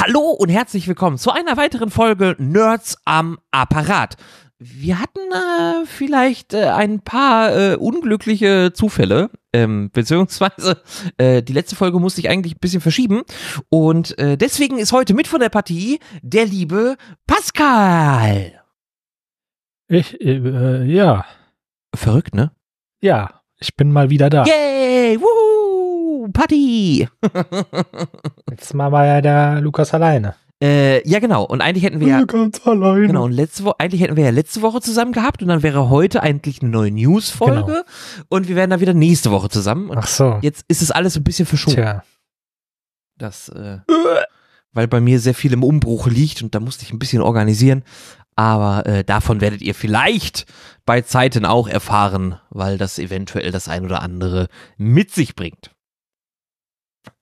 Hallo und herzlich willkommen zu einer weiteren Folge Nerds am Apparat. Wir hatten äh, vielleicht äh, ein paar äh, unglückliche Zufälle, ähm, beziehungsweise äh, die letzte Folge musste ich eigentlich ein bisschen verschieben und äh, deswegen ist heute mit von der Partie der liebe Pascal. Ich, äh, ja. Verrückt, ne? Ja, ich bin mal wieder da. Yay! Wuhu! Party! Letztes Mal war ja der Lukas alleine. Äh, ja, genau. Und eigentlich hätten wir ja ganz alleine. Genau, und letzte Woche, eigentlich hätten wir ja letzte Woche zusammen gehabt und dann wäre heute eigentlich eine neue News-Folge Genau. und wir wären dann wieder nächste Woche zusammen. Und Ach so. jetzt ist es alles ein bisschen verschoben. Tja. Das, äh, weil bei mir sehr viel im Umbruch liegt und da musste ich ein bisschen organisieren. Aber äh, davon werdet ihr vielleicht bei Zeiten auch erfahren, weil das eventuell das ein oder andere mit sich bringt.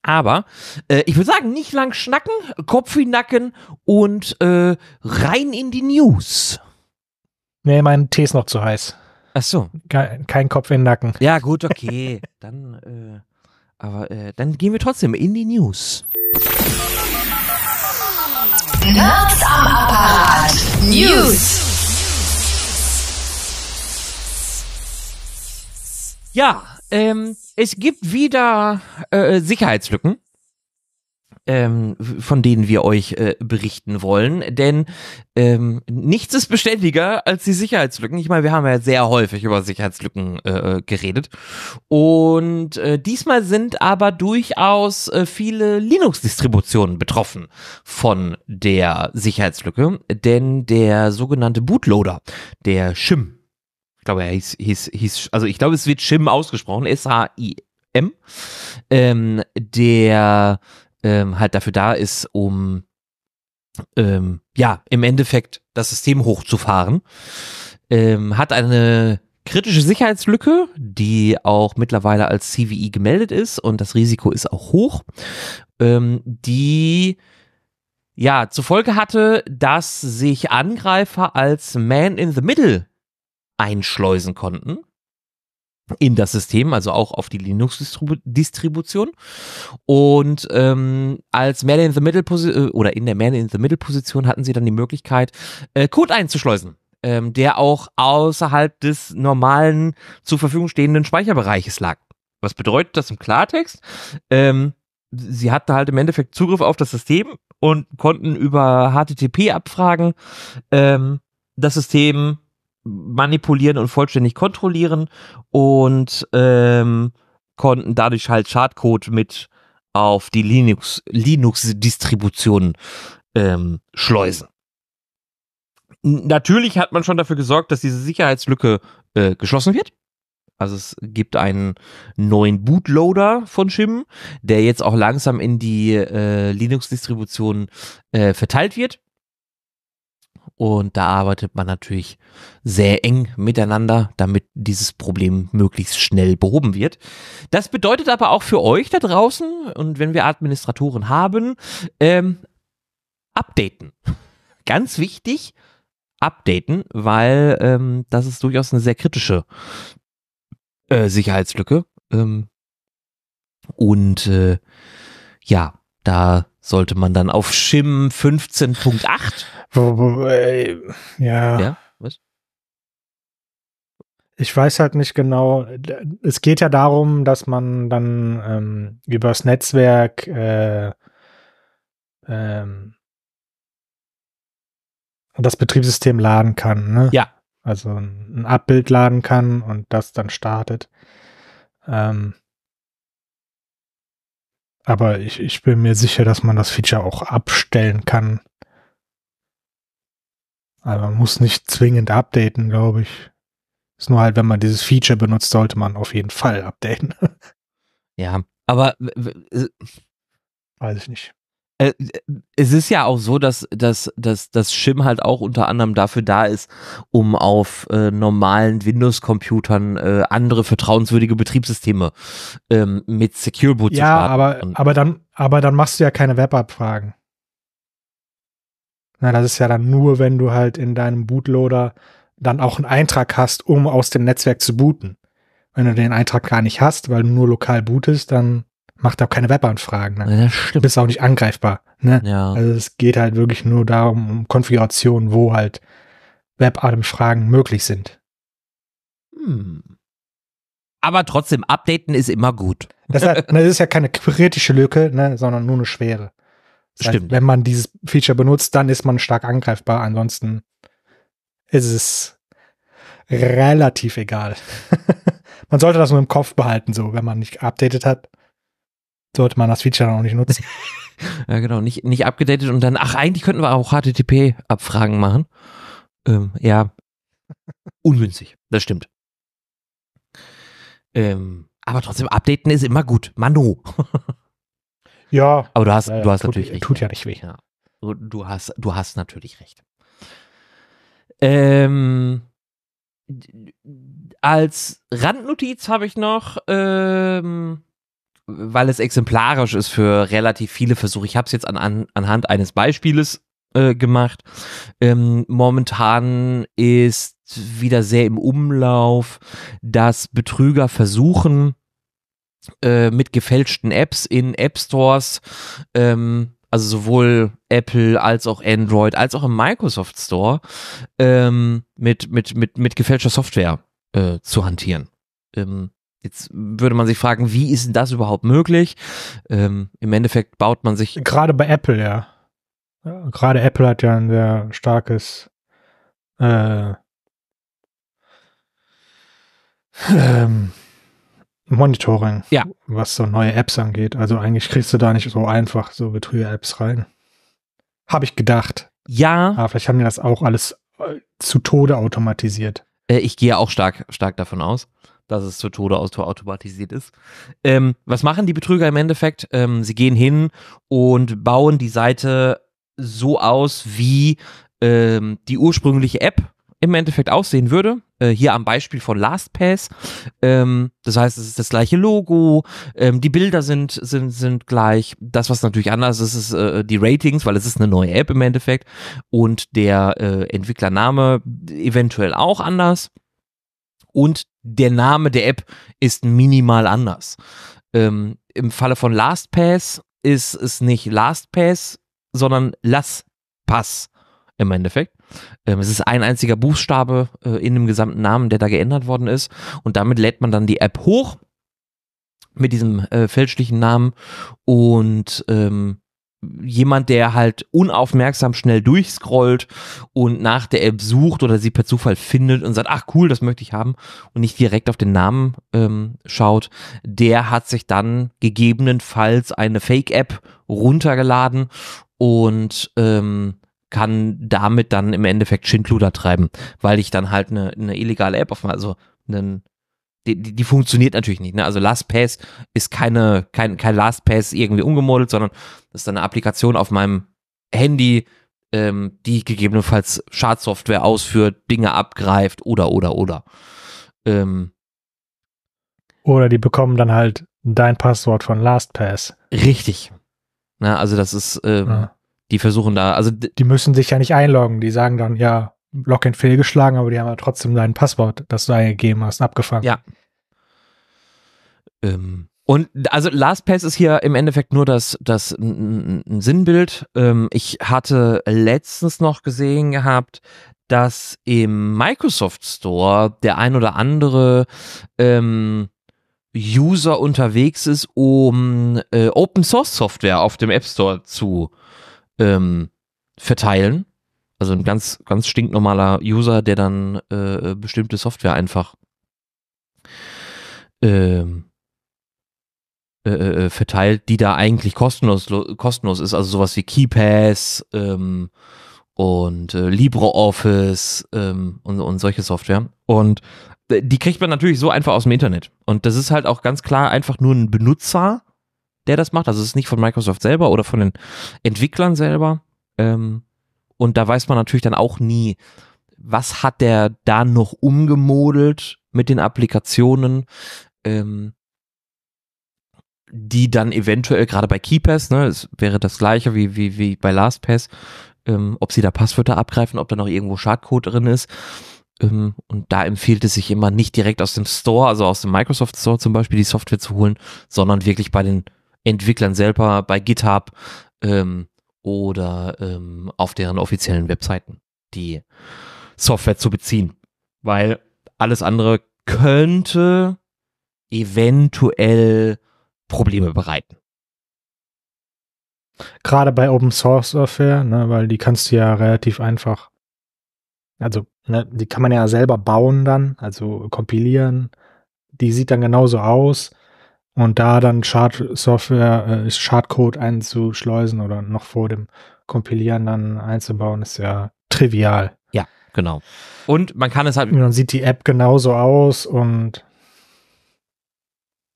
Aber äh, ich würde sagen, nicht lang schnacken, Kopf in den Nacken und äh, rein in die News. Nee, mein Tee ist noch zu heiß. Ach so. Kein, kein Kopf in den Nacken. Ja, gut, okay. dann, äh, aber äh, dann gehen wir trotzdem in die News. Nerds am Apparat. News. Ja, ähm, es gibt wieder äh, Sicherheitslücken, ähm, von denen wir euch äh, berichten wollen, denn ähm, nichts ist beständiger als die Sicherheitslücken. Ich meine, wir haben ja sehr häufig über Sicherheitslücken äh, geredet und äh, diesmal sind aber durchaus äh, viele Linux-Distributionen betroffen von der Sicherheitslücke, denn der sogenannte Bootloader, der Shim, glaube, er hieß, hieß, hieß, also ich glaube, es wird Shim ausgesprochen, S-H-I-M, ähm, der ähm, halt dafür da ist, um ähm, ja, im Endeffekt das System hochzufahren, ähm, hat eine kritische Sicherheitslücke, die auch mittlerweile als CVE gemeldet ist und das Risiko ist auch hoch, ähm, die ja zur Folge hatte, dass sich Angreifer als Man in the Middle einschleusen konnten in das System, also auch auf die Linux-Distribution. Und ähm, als Man in the Middle Position oder in der Man in the Middle Position hatten sie dann die Möglichkeit, äh, Code einzuschleusen, ähm, der auch außerhalb des normalen zur Verfügung stehenden Speicherbereiches lag. Was bedeutet das im Klartext? Ähm, sie hatten halt im Endeffekt Zugriff auf das System und konnten über HTTP-Abfragen ähm, das System manipulieren und vollständig kontrollieren und ähm, konnten dadurch halt Schadcode mit auf die Linux Linux-Distribution ähm, schleusen. Natürlich hat man schon dafür gesorgt, dass diese Sicherheitslücke äh, geschlossen wird. Also es gibt einen neuen Bootloader von Shim, der jetzt auch langsam in die äh, Linux-Distribution äh, verteilt wird. Und da arbeitet man natürlich sehr eng miteinander, damit dieses Problem möglichst schnell behoben wird. Das bedeutet aber auch für euch da draußen, und wenn wir Administratoren haben, ähm, updaten. Ganz wichtig, updaten, weil ähm, das ist durchaus eine sehr kritische äh, Sicherheitslücke. Ähm, und äh, ja, da sollte man dann auf Shim 15.8 Wo, wo, äh, ja. Ja, was? Ich weiß halt nicht genau. Es geht ja darum, dass man dann ähm, übers Netzwerk äh, ähm, das Betriebssystem laden kann. Ne? Ja. Also ein ein Abbild laden kann und das dann startet. Ähm, aber ich, ich bin mir sicher, dass man das Feature auch abstellen kann. Also man muss nicht zwingend updaten, glaube ich. Ist nur halt, wenn man dieses Feature benutzt, sollte man auf jeden Fall updaten. Ja, aber w- Weiß ich nicht. Äh, es ist ja auch so, dass, dass, dass das Shim halt auch unter anderem dafür da ist, um auf äh, normalen Windows-Computern äh, andere vertrauenswürdige Betriebssysteme ähm, mit Secure Boot zu Ja, starten. aber, Und- aber dann, aber dann machst du ja keine Webabfragen. Na, das ist ja dann nur, wenn du halt in deinem Bootloader dann auch einen Eintrag hast, um aus dem Netzwerk zu booten. Wenn du den Eintrag gar nicht hast, weil du nur lokal bootest, dann macht auch keine Webanfragen. Ne? Ja, das Du stimmt. bist auch nicht angreifbar. Ne? Ja. Also es geht halt wirklich nur darum, um Konfigurationen, wo halt Webanfragen möglich sind. Hm. Aber trotzdem, updaten ist immer gut. Das, ist halt, das ist ja keine kritische Lücke, ne, sondern nur eine schwere. Das heißt, Stimmt. wenn man dieses Feature benutzt, dann ist man stark angreifbar. Ansonsten ist es relativ egal. man sollte das nur im Kopf behalten, so. Wenn man nicht geupdatet hat, sollte man das Feature noch nicht nutzen. Ja, genau. Nicht, nicht abgedatet und dann, ach, eigentlich könnten wir auch HTTP-Abfragen machen. Ähm, ja. Ungünstig. Das stimmt. Ähm, aber trotzdem, updaten ist immer gut. Manu. ja, Aber du hast, Ja, du hast tut- natürlich recht. tut ja nicht weh. Ja. Du, du hast, du hast natürlich recht. Ähm, als Randnotiz habe ich noch, ähm, weil es exemplarisch ist für relativ viele Versuche. Ich habe es jetzt an, an, anhand eines Beispieles äh, gemacht. Ähm, momentan ist wieder sehr im Umlauf, dass Betrüger versuchen, äh, mit gefälschten Apps in App Stores, ähm, also sowohl Apple als auch Android, als auch im Microsoft Store, ähm, mit, mit, mit, mit gefälschter Software äh, zu hantieren. Ähm, jetzt würde man sich fragen, wie ist denn das überhaupt möglich? Ähm, Im Endeffekt baut man sich Gerade bei Apple, ja. ja. Gerade Apple hat ja ein sehr starkes äh, ähm, Monitoring, Ja. was so neue Apps angeht. Also eigentlich kriegst du da nicht so einfach so Betrüger-Apps rein. Habe ich gedacht. ja, Aber vielleicht haben die das auch alles äh, zu Tode automatisiert. Äh, ich gehe auch stark, stark davon aus, dass es zu Tode auto automatisiert ist. Ähm, was machen die Betrüger im Endeffekt? Ähm, sie gehen hin und bauen die Seite so aus, wie ähm, die ursprüngliche App im Endeffekt aussehen würde. Äh, hier am Beispiel von LastPass. Ähm, das heißt, es ist das gleiche Logo, ähm, die Bilder sind, sind, sind gleich. Das, was natürlich anders ist, ist äh, die Ratings, weil es ist eine neue App im Endeffekt und der äh, Entwicklername eventuell auch anders und der Name der App ist minimal anders. Ähm, Im Falle von LastPass ist es nicht LastPass, sondern LastPass im Endeffekt. Ähm, es ist ein einziger Buchstabe äh, in dem gesamten Namen, der da geändert worden ist und damit lädt man dann die App hoch mit diesem äh, fälschlichen Namen und ähm, jemand, der halt unaufmerksam schnell durchscrollt und nach der App sucht oder sie per Zufall findet und sagt, ach cool, das möchte ich haben und nicht direkt auf den Namen ähm, schaut, der hat sich dann gegebenenfalls eine Fake-App runtergeladen und ähm, kann damit dann im Endeffekt Schindluder treiben, weil ich dann halt eine, eine illegale App auf also einen die, die, die funktioniert natürlich nicht. Ne? Also LastPass ist keine, kein, kein LastPass irgendwie umgemodelt, sondern das ist eine Applikation auf meinem Handy, ähm, die gegebenenfalls Schadsoftware ausführt, Dinge abgreift oder, oder, oder. Ähm, Oder die bekommen dann halt dein Passwort von LastPass. richtig. Na, also das ist, ähm, Ja. die versuchen da, also Die müssen sich ja nicht einloggen. Die sagen dann, ja, Login fehlgeschlagen, aber die haben ja trotzdem dein Passwort, das du eingegeben hast, abgefangen. Ja. Ähm, und also LastPass ist hier im Endeffekt nur das, das ein Sinnbild. Ähm, ich hatte letztens noch gesehen gehabt, dass im Microsoft Store der ein oder andere ähm, User unterwegs ist, um äh, Open Source Software auf dem App Store zu ähm, verteilen. Also ein ganz, ganz stinknormaler User, der dann äh, bestimmte Software einfach ähm, äh, äh, verteilt, die da eigentlich kostenlos, lo- kostenlos ist. Also sowas wie KeyPass ähm, und äh, LibreOffice ähm, und, und solche Software. Und äh, die kriegt man natürlich so einfach aus dem Internet. Und das ist halt auch ganz klar einfach nur ein Benutzer, der das macht. Also es ist nicht von Microsoft selber oder von den Entwicklern selber. Ähm, und da weiß man natürlich dann auch nie, was hat der da noch umgemodelt mit den Applikationen, ähm, die dann eventuell gerade bei KeyPass, ne, es wäre das gleiche wie, wie, wie bei LastPass, ähm, ob sie da Passwörter abgreifen, ob da noch irgendwo Schadcode drin ist. Ähm, und da empfiehlt es sich immer nicht direkt aus dem Store, also aus dem Microsoft Store zum Beispiel, die Software zu holen, sondern wirklich bei den Entwicklern selber, bei GitHub ähm, oder ähm, auf deren offiziellen Webseiten die Software zu beziehen. Weil alles andere könnte eventuell Probleme bereiten. Gerade bei Open Source Software, ne, weil die kannst du ja relativ einfach, also ne, die kann man ja selber bauen dann, also kompilieren. Die sieht dann genauso aus. Und da dann Schadsoftware, äh, Schadcode einzuschleusen oder noch vor dem Kompilieren dann einzubauen, ist ja trivial. Ja, genau. Und man kann es halt. Und dann sieht die App genauso aus und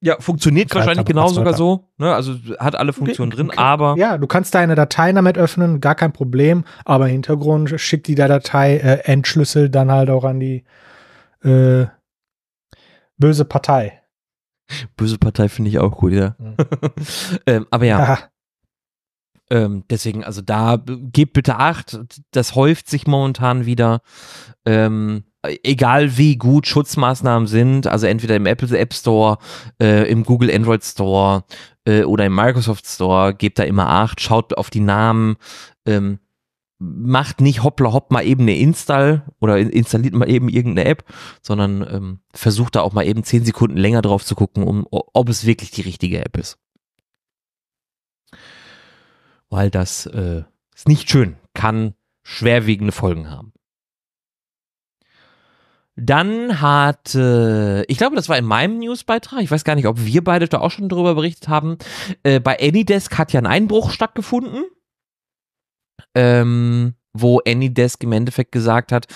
ja, funktioniert wahrscheinlich genau sogar so. Ne? Also hat alle Funktionen drin, Okay. aber Ja, du kannst deine Dateien damit öffnen, gar kein Problem, aber im Hintergrund schickt die der Datei äh, entschlüsselt dann halt auch an die äh, böse Partei. Böse Partei finde ich auch gut, ja. Mhm. ähm, aber ja, ähm, deswegen, also da gebt bitte Acht, das häuft sich momentan wieder. Ähm, egal wie gut Schutzmaßnahmen sind, also entweder im Apple App Store, äh, im Google Android Store äh, oder im Microsoft Store, gebt da immer Acht, schaut auf die Namen, ähm, macht nicht hoppla hopp mal eben eine Install oder in- installiert mal eben irgendeine App, sondern ähm, versucht da auch mal eben zehn Sekunden länger drauf zu gucken, um, ob es wirklich die richtige App ist. Weil das äh, ist nicht schön, kann schwerwiegende Folgen haben. Dann hat, äh, ich glaube, das war in meinem Newsbeitrag, ich weiß gar nicht, ob wir beide da auch schon drüber berichtet haben, äh, bei Anydesk hat ja ein Einbruch stattgefunden, ähm, wo Anydesk im Endeffekt gesagt hat,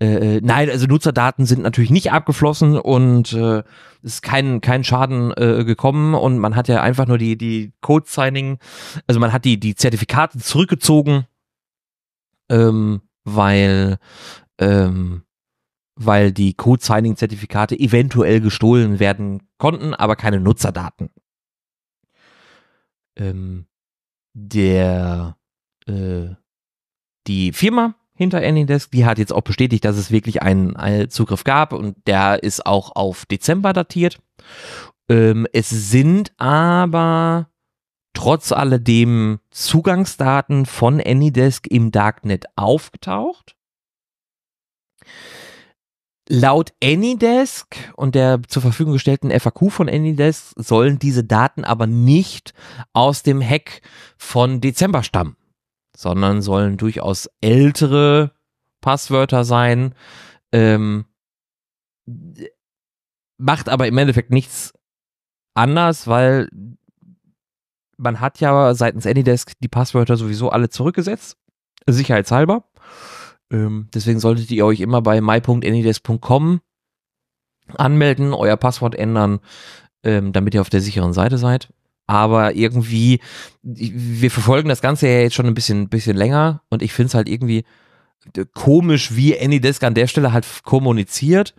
äh, äh, nein, also Nutzerdaten sind natürlich nicht abgeflossen und äh, es ist kein, kein Schaden äh, gekommen und man hat ja einfach nur die, die Code-Signing, also man hat die, die Zertifikate zurückgezogen, ähm, weil, ähm, weil die Code-Signing-Zertifikate eventuell gestohlen werden konnten, aber keine Nutzerdaten. Ähm, der, äh, die Firma hinter Anydesk, die hat jetzt auch bestätigt, dass es wirklich einen, einen Zugriff gab und der ist auch auf Dezember datiert. Ähm, es sind aber trotz alledem Zugangsdaten von Anydesk im Darknet aufgetaucht. Laut Anydesk und der zur Verfügung gestellten FAQ von Anydesk sollen diese Daten aber nicht aus dem Hack von Dezember stammen, sondern sollen durchaus ältere Passwörter sein. Ähm, macht aber im Endeffekt nichts anders, weil man hat ja seitens Anydesk die Passwörter sowieso alle zurückgesetzt, sicherheitshalber. Ähm, deswegen solltet ihr euch immer bei my.anydesk.com anmelden, euer Passwort ändern, ähm, damit ihr auf der sicheren Seite seid. Aber irgendwie, wir verfolgen das Ganze ja jetzt schon ein bisschen, bisschen länger und ich finde es halt irgendwie äh, komisch, wie Anydesk an der Stelle halt kommuniziert.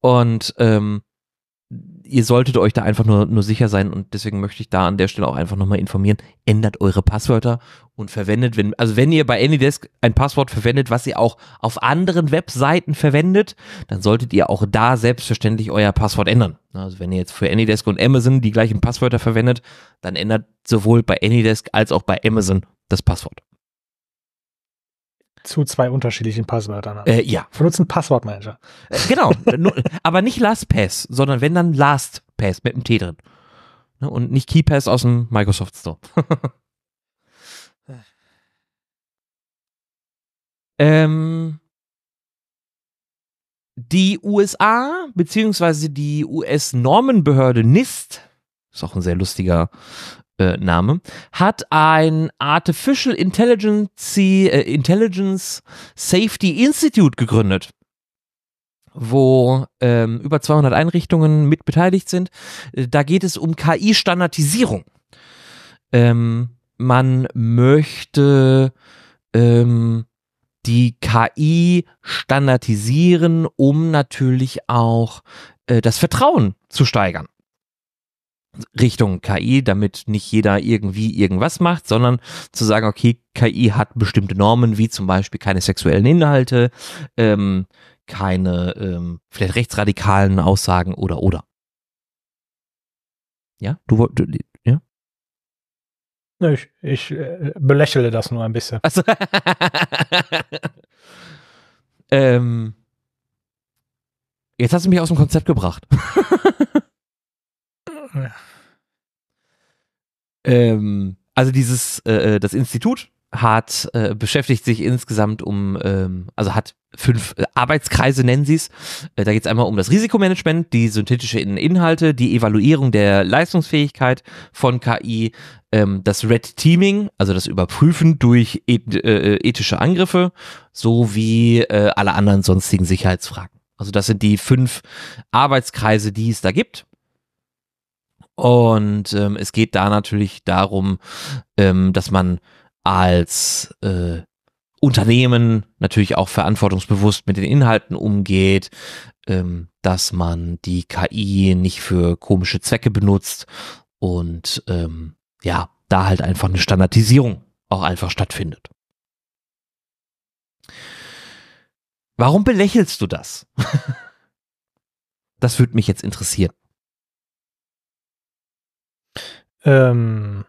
Und ähm, ihr solltet euch da einfach nur, nur sicher sein und deswegen möchte ich da an der Stelle auch einfach nochmal informieren. Ändert eure Passwörter und verwendet, wenn, also wenn ihr bei Anydesk ein Passwort verwendet, was ihr auch auf anderen Webseiten verwendet, dann solltet ihr auch da selbstverständlich euer Passwort ändern. Also wenn ihr jetzt für Anydesk und Amazon die gleichen Passwörter verwendet, dann ändert sowohl bei Anydesk als auch bei Amazon das Passwort. Zu zwei unterschiedlichen Passwörtern. Äh, ja, Wir nutzen Passwortmanager. Äh, genau. Aber nicht LastPass, sondern wenn dann LastPass mit einem T drin. Ne, Und nicht KeyPass aus dem Microsoft Store. ähm, die USA, beziehungsweise die US-Normenbehörde NIST, ist auch ein sehr lustiger äh, Name, hat ein Artificial Intelligence, äh, Intelligence Safety Institute gegründet wo ähm, über 200 Einrichtungen mit beteiligt sind. Äh, Da geht es um KI-Standardisierung. Ähm, man möchte ähm, die KI standardisieren, um natürlich auch äh, das Vertrauen zu steigern. Richtung KI, damit nicht jeder irgendwie irgendwas macht, sondern zu sagen, okay, KI hat bestimmte Normen, wie zum Beispiel keine sexuellen Inhalte, ähm, keine ähm, vielleicht rechtsradikalen Aussagen oder oder. Ja, du wolltest, ja? Nö, Ich, ich äh, belächle das nur ein bisschen. Also, ähm, jetzt hast du mich aus dem Konzept gebracht. ähm, also dieses, äh, das Institut hat äh, beschäftigt sich insgesamt um, ähm, also hat fünf äh, Arbeitskreise, nennen sie es. Äh, da geht es einmal um das Risikomanagement, die synthetische In- Inhalte, die Evaluierung der Leistungsfähigkeit von KI, ähm, das Red Teaming, also das Überprüfen durch eth äh, ethische Angriffe, sowie äh, alle anderen sonstigen Sicherheitsfragen. Also das sind die fünf Arbeitskreise, die es da gibt. Und ähm, es geht da natürlich darum, ähm, dass man als äh, Unternehmen natürlich auch verantwortungsbewusst mit den Inhalten umgeht, ähm, dass man die KI nicht für komische Zwecke benutzt und ähm, ja, da halt einfach eine Standardisierung auch einfach stattfindet. Warum belächelst du das? das würde mich jetzt interessieren. Ähm,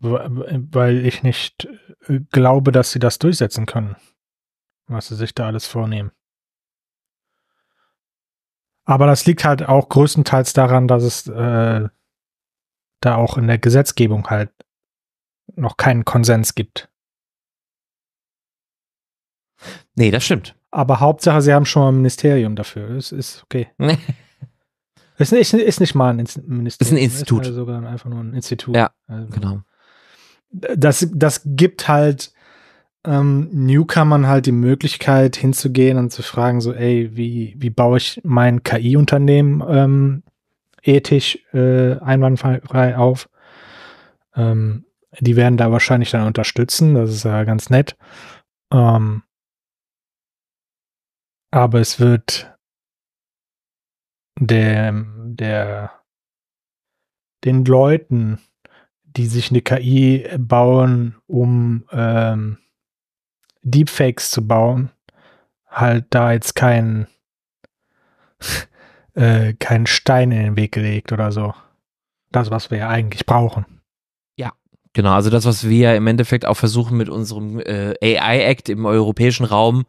weil ich nicht äh, glaube, dass sie das durchsetzen können, was sie sich da alles vornehmen. Aber das liegt halt auch größtenteils daran, dass es äh, da auch in der Gesetzgebung halt noch keinen Konsens gibt. Nee, das stimmt. Aber Hauptsache, sie haben schon ein Ministerium dafür. Das ist okay. Ist nicht, ist nicht mal ein Ministerium. Institut. Ist halt sogar einfach nur ein Institut. Ja, Also, Genau. das, das gibt halt ähm, Newcomern halt die Möglichkeit hinzugehen und zu fragen, so, ey, wie, wie baue ich mein KI-Unternehmen ähm, ethisch äh, einwandfrei auf? Ähm, die werden da wahrscheinlich dann unterstützen, das ist ja ganz nett. Ähm, aber es wird der, der, den Leuten, die sich eine KI bauen, um ähm, Deepfakes zu bauen, halt da jetzt kein, äh, kein Stein in den Weg gelegt oder so. Das, was wir ja eigentlich brauchen. Genau, also das, was wir im Endeffekt auch versuchen mit unserem äh, AI-Act im europäischen Raum,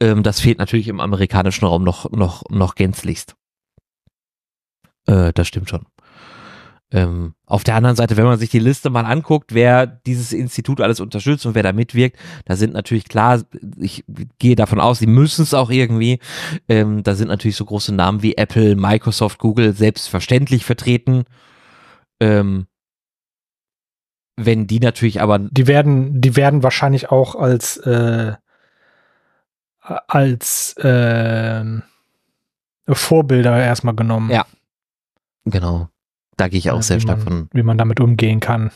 ähm, das fehlt natürlich im amerikanischen Raum noch, noch, noch gänzlichst. Äh, das stimmt schon. Ähm, auf der anderen Seite, wenn man sich die Liste mal anguckt, wer dieses Institut alles unterstützt und wer da mitwirkt, da sind natürlich klar, ich gehe davon aus, sie müssen es auch irgendwie, ähm, da sind natürlich so große Namen wie Apple, Microsoft, Google selbstverständlich vertreten. Ähm, wenn die natürlich aber Die werden, die werden wahrscheinlich auch als, äh, als ähm, Vorbilder erstmal genommen. Ja. Genau. Da gehe ich auch äh, sehr wie stark man, von. Wie man damit umgehen kann.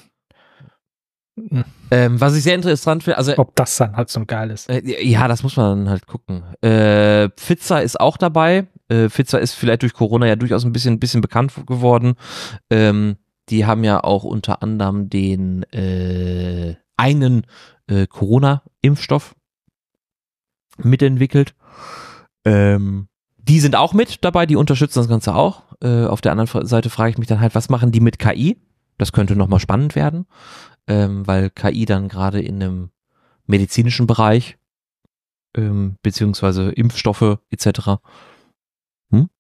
Hm, Ähm, was ich sehr interessant finde, also Ob das dann halt so geil ist. äh, ja, das muss man dann halt gucken. Äh, Pfizer ist auch dabei. Äh, Pfizer ist vielleicht durch Corona ja durchaus ein bisschen, bisschen bekannt geworden. Ähm, die haben ja auch unter anderem den äh, einen äh, Corona-Impfstoff mitentwickelt. Ähm, die sind auch mit dabei, die unterstützen das Ganze auch. Äh, auf der anderen Seite frage ich mich dann halt, was machen die mit KI? Das könnte nochmal spannend werden, ähm, weil KI dann gerade in einem medizinischen Bereich, ähm, beziehungsweise Impfstoffe etc. Hm?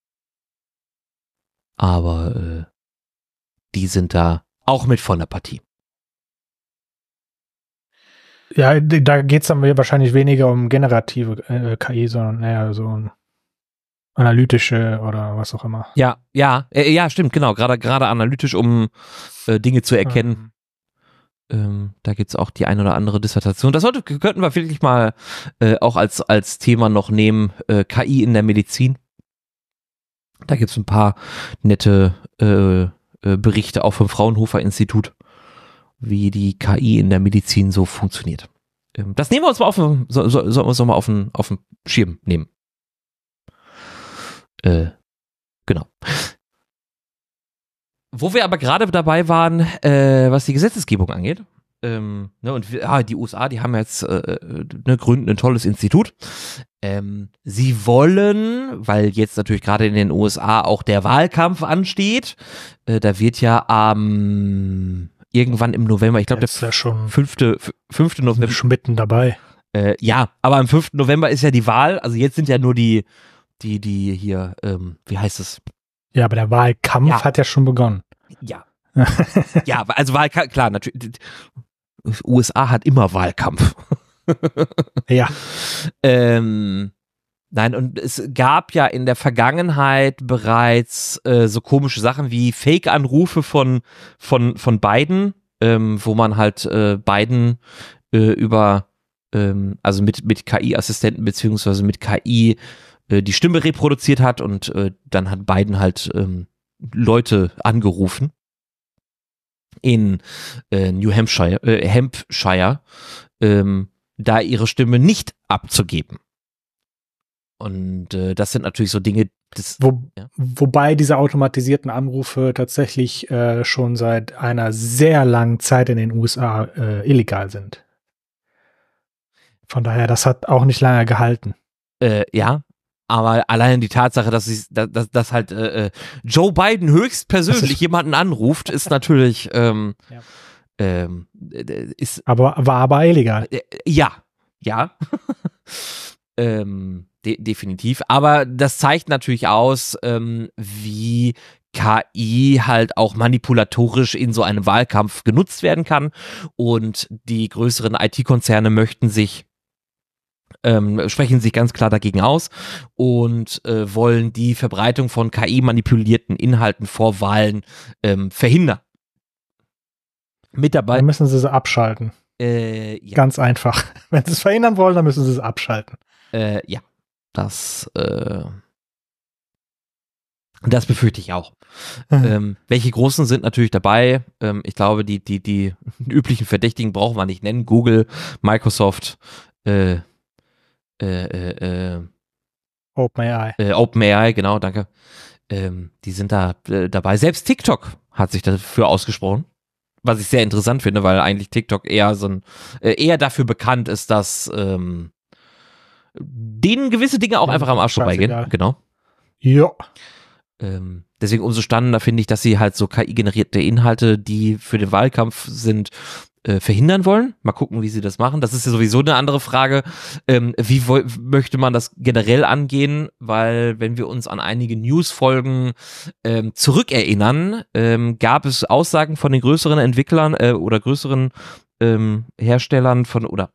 Aber äh, die sind da auch mit von der Partie. Ja, da geht es dann wahrscheinlich weniger um generative äh, KI, sondern eher so ein analytische oder was auch immer. Ja, ja, äh, ja, stimmt, genau. Gerade gerade analytisch, um äh, Dinge zu erkennen. Ähm, da gibt's auch die ein oder andere Dissertation. Das sollte, könnten wir wirklich mal äh, auch als, als Thema noch nehmen, äh, KI in der Medizin. Da gibt's ein paar nette äh, äh, Berichte auch vom Fraunhofer Institut, wie die KI in der Medizin so funktioniert. Ähm, das nehmen wir uns mal auf, so, so, sollen wir uns auf den, auf den Schirm nehmen. Äh, Genau. Wo wir aber gerade dabei waren, äh, was die Gesetzesgebung angeht, ähm, ne, und wir, ah, die USA, die haben jetzt äh, äh, ne, gründen ein tolles Institut. Ähm, sie wollen, weil jetzt natürlich gerade in den USA auch der Wahlkampf ansteht, äh, da wird ja am irgendwann im November, ich glaube der ja schon fünfte, fünfte November, schon mitten dabei. äh, ja, aber am 5. November ist ja die Wahl, also jetzt sind ja nur die, die, die hier, ähm, wie heißt es? Ja, aber der Wahlkampf Ja. hat ja schon begonnen. Ja. ja, also Wahlkampf, klar, natürlich. USA hat immer Wahlkampf. Ja, Ähm, nein, und es gab ja in der Vergangenheit bereits äh, so komische Sachen wie Fake-Anrufe von, von, von Biden, ähm, wo man halt äh, Biden äh, über, ähm, also mit, mit KI-Assistenten beziehungsweise mit KI äh, die Stimme reproduziert hat und äh, dann hat Biden halt ähm, Leute angerufen in äh, New Hampshire, äh, Hampshire ähm, da ihre Stimme nicht abzugeben. Und äh, das sind natürlich so Dinge, das, Wo, Ja. wobei diese automatisierten Anrufe tatsächlich äh, schon seit einer sehr langen Zeit in den USA äh, illegal sind. Von daher, das hat auch nicht lange gehalten. äh, ja, aber allein die Tatsache, dass, sie, dass, dass, halt äh, äh, Joe Biden höchstpersönlich jemanden anruft, ist natürlich ähm, Ja. ähm, äh, ist Aber war aber illegal. Äh, ja, ja. ähm, de definitiv. Aber das zeigt natürlich aus, ähm, wie KI halt auch manipulatorisch in so einem Wahlkampf genutzt werden kann. Und die größeren IT-Konzerne möchten sich ähm, sprechen sich ganz klar dagegen aus und äh, wollen die Verbreitung von KI-manipulierten Inhalten vor Wahlen ähm, verhindern. Mit dabei, Dann müssen sie sie abschalten. äh, ja. Ganz einfach. Wenn sie es verhindern wollen, dann müssen sie es abschalten. Äh, ja, das, äh, das befürchte ich auch. ähm, welche großen sind natürlich dabei? Ähm, ich glaube, die, die, die üblichen Verdächtigen brauchen wir nicht nennen. Google, Microsoft, äh, äh, äh, äh, OpenAI. äh, OpenAI, genau, danke. Ähm, die sind da äh, dabei. Selbst TikTok hat sich dafür ausgesprochen. Was ich sehr interessant finde, weil eigentlich TikTok eher so ein, äh, eher dafür bekannt ist, dass ähm, denen gewisse Dinge auch Ja, einfach am Arsch vorbeigehen. Genau. Ja. Ähm, deswegen umso spannender finde ich, dass sie halt so KI-generierte Inhalte, die für den Wahlkampf sind, äh, verhindern wollen. Mal gucken, wie sie das machen. Das ist ja sowieso eine andere Frage. Ähm, wie möchte man das generell angehen? Weil wenn wir uns an einige News-Folgen ähm, zurückerinnern, ähm, gab es Aussagen von den größeren Entwicklern äh, oder größeren ähm, Herstellern von oder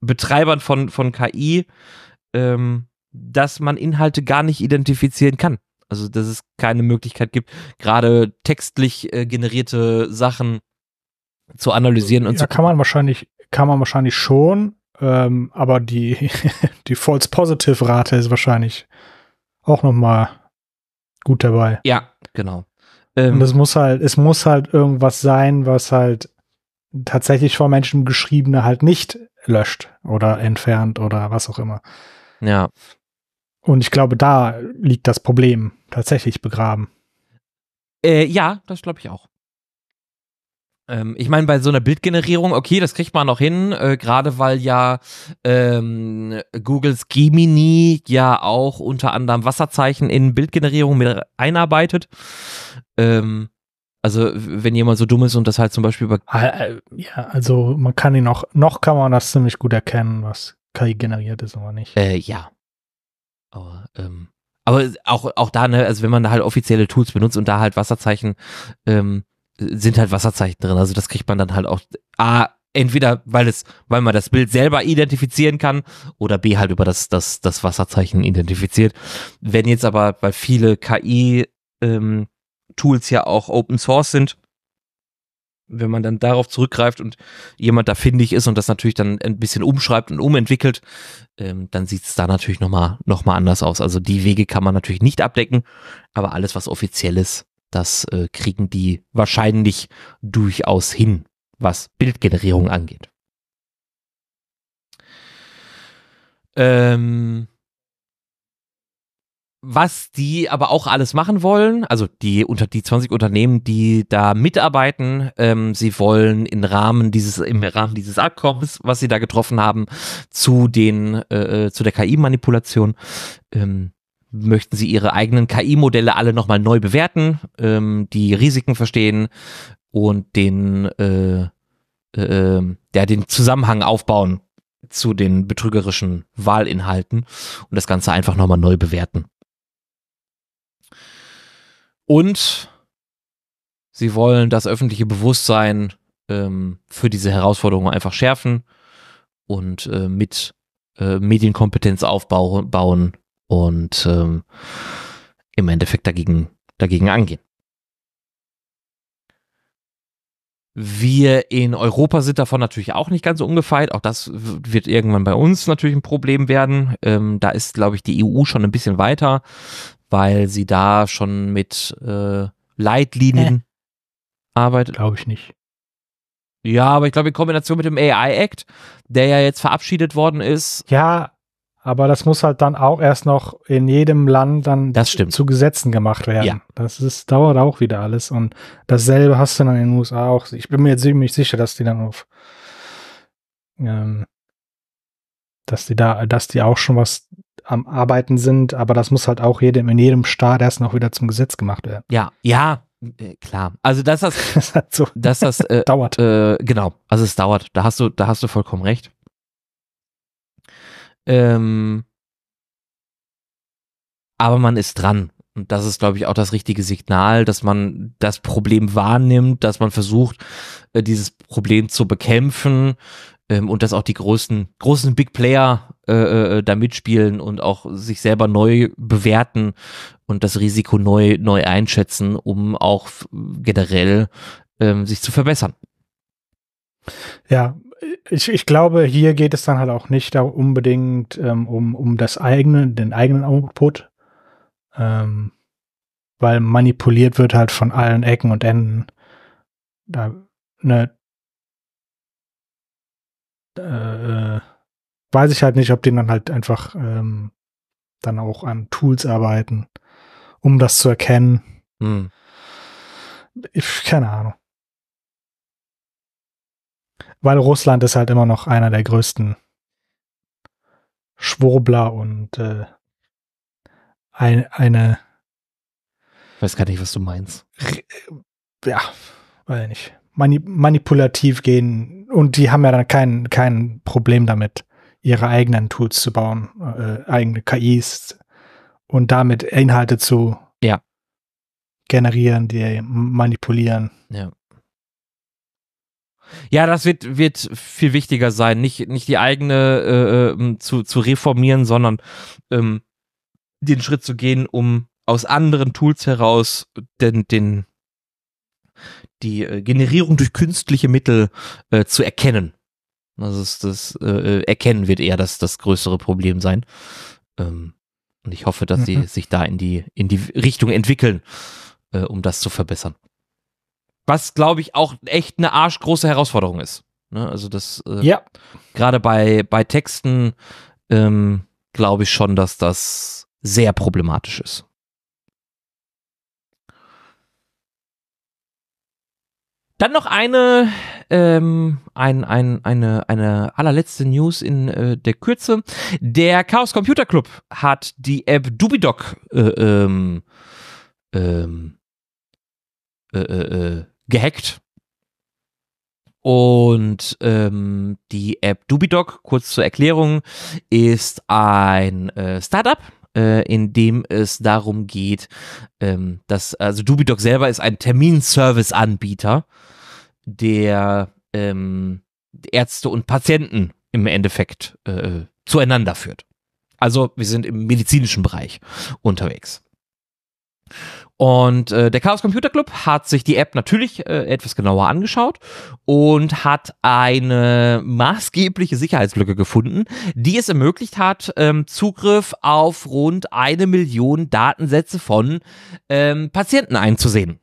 Betreibern von, von KI, ähm, dass man Inhalte gar nicht identifizieren kann. Also, dass es keine Möglichkeit gibt, gerade textlich äh, generierte Sachen zu analysieren und ja, zu kann man wahrscheinlich, kann man wahrscheinlich schon, ähm, aber die, die False Positive Rate ist wahrscheinlich auch noch mal gut dabei. Ja, genau. Und Ähm, es muss halt, es muss halt irgendwas sein, was halt tatsächlich vor Menschen geschriebene halt nicht löscht oder entfernt oder was auch immer. ja, Und ich glaube, da liegt das Problem tatsächlich begraben. Äh, ja, das glaube ich auch. Ähm, ich meine, bei so einer Bildgenerierung, okay, das kriegt man noch hin, äh, gerade weil ja ähm, Googles Gemini ja auch unter anderem Wasserzeichen in Bildgenerierung mit einarbeitet. Ähm, also, wenn jemand so dumm ist und das halt zum Beispiel über Äh, äh, Ja, also man kann ihn noch, noch kann man das ziemlich gut erkennen, was KI generiert ist oder nicht. Äh, ja. Aber, ähm, aber auch, auch da, ne, also wenn man da halt offizielle Tools benutzt und da halt Wasserzeichen, ähm, sind halt Wasserzeichen drin. Also das kriegt man dann halt auch A, entweder weil es, weil man das Bild selber identifizieren kann oder B halt über das, das, das Wasserzeichen identifiziert. Wenn jetzt aber, weil viele KI ähm, Tools ja auch Open Source sind, wenn man dann darauf zurückgreift und jemand da findig ist und das natürlich dann ein bisschen umschreibt und umentwickelt, ähm, dann sieht es da natürlich nochmal noch mal anders aus. Also die Wege kann man natürlich nicht abdecken, aber alles, was offiziell ist, das äh, kriegen die wahrscheinlich durchaus hin, was Bildgenerierung angeht. Ähm, was die aber auch alles machen wollen, also die unter die 20 Unternehmen, die da mitarbeiten, ähm, sie wollen im Rahmen dieses im Rahmen dieses Abkommens, was sie da getroffen haben, zu den äh, zu der KI-Manipulation, ähm, möchten sie ihre eigenen KI-Modelle alle nochmal neu bewerten, ähm, die Risiken verstehen und den äh, äh, der den Zusammenhang aufbauen zu den betrügerischen Wahlinhalten und das Ganze einfach nochmal neu bewerten. Und sie wollen das öffentliche Bewusstsein ähm, für diese Herausforderung einfach schärfen und äh, mit äh, Medienkompetenz aufbauen und ähm, im Endeffekt dagegen, dagegen angehen. Wir in Europa sind davon natürlich auch nicht ganz so ungefeit. Auch das wird irgendwann bei uns natürlich ein Problem werden. Ähm, da ist, glaube ich, die EU schon ein bisschen weiter, weil sie da schon mit äh, Leitlinien äh. arbeitet. Glaube ich nicht. Ja, aber ich glaube in Kombination mit dem AI Act, der ja jetzt verabschiedet worden ist. Ja, aber das muss halt dann auch erst noch in jedem Land dann zu Gesetzen gemacht werden. Ja. Das ist, dauert auch wieder alles. Und dasselbe hast du dann in den USA auch. Ich bin mir jetzt ziemlich sicher, dass die dann auf, ähm, dass die da, dass die auch schon was am Arbeiten sind, aber das muss halt auch jedem, in jedem Staat erst noch wieder zum Gesetz gemacht werden. Ja, ja, äh, klar. Also dass das, das, so, dass das äh, dauert. Äh, genau. Also es dauert. Da hast du, da hast du vollkommen recht. Ähm, aber man ist dran. Und das ist, glaube ich, auch das richtige Signal, dass man das Problem wahrnimmt, dass man versucht, äh, dieses Problem zu bekämpfen ähm, und dass auch die großen, großen Big Player äh, äh, da mitspielen und auch sich selber neu bewerten und das Risiko neu, neu einschätzen, um auch generell ähm, sich zu verbessern. Ja, ich, ich glaube, hier geht es dann halt auch nicht da unbedingt ähm, um, um das eigene, den eigenen Output, ähm, weil manipuliert wird halt von allen Ecken und Enden. Da, ne, äh, weiß ich halt nicht, ob die dann halt einfach ähm, dann auch an Tools arbeiten, um das zu erkennen. Hm. Ich, keine Ahnung weil Russland ist halt immer noch einer der größten Schwurbler und äh, ein, eine. Ich weiß gar nicht, was du meinst. Ja, weiß ich nicht. Mani manipulativ gehen und die haben ja dann kein, kein Problem damit, ihre eigenen Tools zu bauen, äh, eigene KIs und damit Inhalte zu ja. generieren, die manipulieren. Ja. Ja, das wird, wird viel wichtiger sein, nicht, nicht die eigene äh, ähm, zu, zu reformieren, sondern ähm, den Schritt zu gehen, um aus anderen Tools heraus den, den, die äh, Generierung durch künstliche Mittel äh, zu erkennen. Das ist das äh, äh, Erkennen wird eher das, das größere Problem sein. Ähm, und ich hoffe, dass mhm. sie sich da in die, in die Richtung entwickeln, äh, um das zu verbessern. Was, glaube ich, auch echt eine arschgroße Herausforderung ist. Ne? Also das äh, ja. gerade bei, bei Texten ähm, glaube ich schon, dass das sehr problematisch ist. Dann noch eine, ähm, ein, ein, eine, eine allerletzte News in äh, der Kürze. Der Chaos Computer Club hat die App Dubidoc äh, ähm, ähm, äh, äh, äh gehackt. Und ähm, die App Dubidoc, kurz zur Erklärung, ist ein äh, Startup, äh, in dem es darum geht, ähm, dass, also Dubidoc selber ist ein Terminservice-Anbieter, der ähm, Ärzte und Patienten im Endeffekt äh, zueinander führt. Also wir sind im medizinischen Bereich unterwegs. Und äh, der Chaos Computer Club hat sich die App natürlich äh, etwas genauer angeschaut und hat eine maßgebliche Sicherheitslücke gefunden, die es ermöglicht hat, ähm, Zugriff auf rund eine Million Datensätze von ähm, Patienten einzusehen.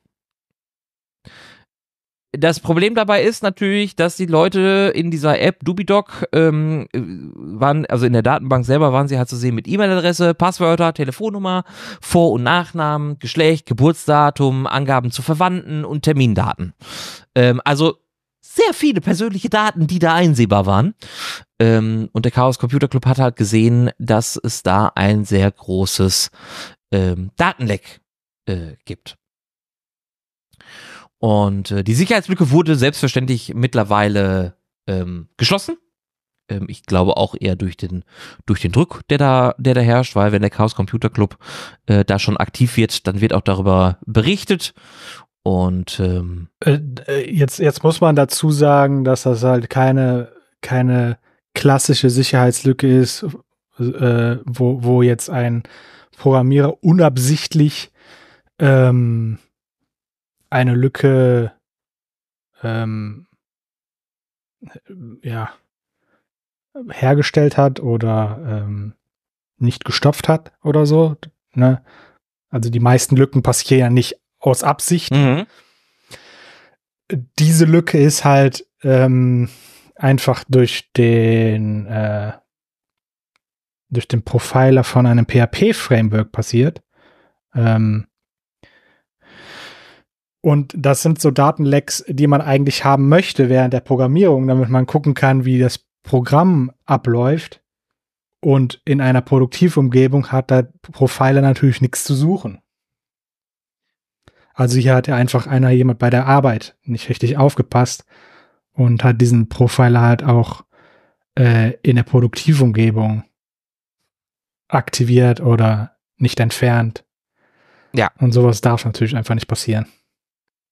Das Problem dabei ist natürlich, dass die Leute in dieser App Dubidoc ähm, waren, also in der Datenbank selber waren sie halt zu sehen mit E-Mail-Adresse, Passwörter, Telefonnummer, Vor- und Nachnamen, Geschlecht, Geburtsdatum, Angaben zu Verwandten und Termindaten. Ähm, also sehr viele persönliche Daten, die da einsehbar waren. Ähm, und der Chaos Computer Club hat halt gesehen, dass es da ein sehr großes ähm, Datenleck äh, gibt. Und äh, die Sicherheitslücke wurde selbstverständlich mittlerweile ähm, geschlossen. Ähm, ich glaube auch eher durch den, durch den Druck, der da, der da herrscht, weil wenn der Chaos Computer Club äh, da schon aktiv wird, dann wird auch darüber berichtet. Und ähm, Äh, äh, jetzt, jetzt muss man dazu sagen, dass das halt keine, keine klassische Sicherheitslücke ist, äh, wo, wo jetzt ein Programmierer unabsichtlich ähm, eine Lücke ähm, ja, hergestellt hat oder ähm, nicht gestopft hat oder so. Ne? Also die meisten Lücken passieren ja nicht aus Absicht. mhm. Diese Lücke ist halt ähm, einfach durch den äh, durch den Profiler von einem PHP-Framework passiert. Ähm, und das sind so Datenlecks, die man eigentlich haben möchte während der Programmierung, damit man gucken kann, wie das Programm abläuft. Und in einer Produktivumgebung hat der Profiler natürlich nichts zu suchen. Also hier hat ja einfach einer jemand bei der Arbeit nicht richtig aufgepasst und hat diesen Profiler halt auch äh, in der Produktivumgebung aktiviert oder nicht entfernt. Ja. Und sowas darf natürlich einfach nicht passieren.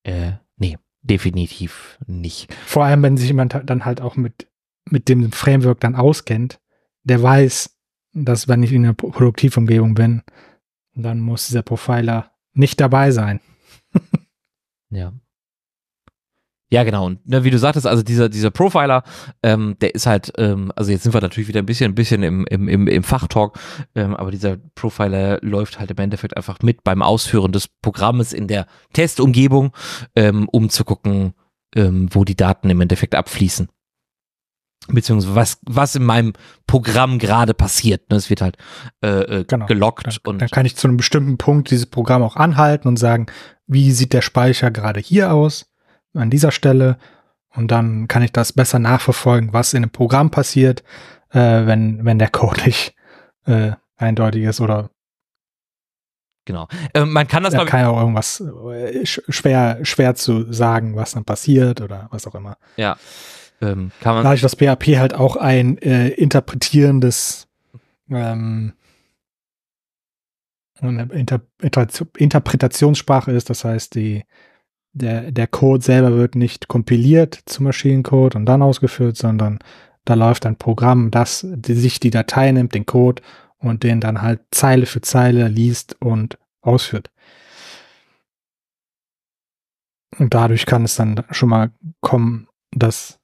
Äh, nee, definitiv nicht. Vor allem, wenn sich jemand dann halt auch mit, mit dem Framework dann auskennt, der weiß, dass wenn ich in einer Pro- Produktivumgebung bin, dann muss dieser Profiler nicht dabei sein. Ja. Ja, genau. Und ne, wie du sagtest, also dieser, dieser Profiler, ähm, der ist halt, ähm, also jetzt sind wir natürlich wieder ein bisschen, ein bisschen im, im, im, im Fachtalk, ähm, aber dieser Profiler läuft halt im Endeffekt einfach mit beim Ausführen des Programmes in der Testumgebung, ähm, um zu gucken, ähm, wo die Daten im Endeffekt abfließen. Beziehungsweise was, was in meinem Programm gerade passiert. Ne? Es wird halt äh, äh, Genau. gelockt Dann, und dann kann ich zu einem bestimmten Punkt dieses Programm auch anhalten und sagen, wie sieht der Speicher gerade hier aus, an dieser Stelle. Und dann kann ich das besser nachverfolgen, was in dem Programm passiert, äh, wenn, wenn der Code nicht äh, eindeutig ist oder genau. Ähm, man kann das, ich, kann ja auch irgendwas äh, sch- schwer, schwer zu sagen, was dann passiert oder was auch immer. ähm, kann man Dadurch, dass PHP halt auch ein äh, interpretierendes ähm, eine Inter Inter Interpretationssprache ist, das heißt, die, der, der Code selber wird nicht kompiliert zum Maschinencode und dann ausgeführt, sondern da läuft ein Programm, das die, sich die Datei nimmt, den Code und den dann halt Zeile für Zeile liest und ausführt. Und dadurch kann es dann schon mal kommen, dass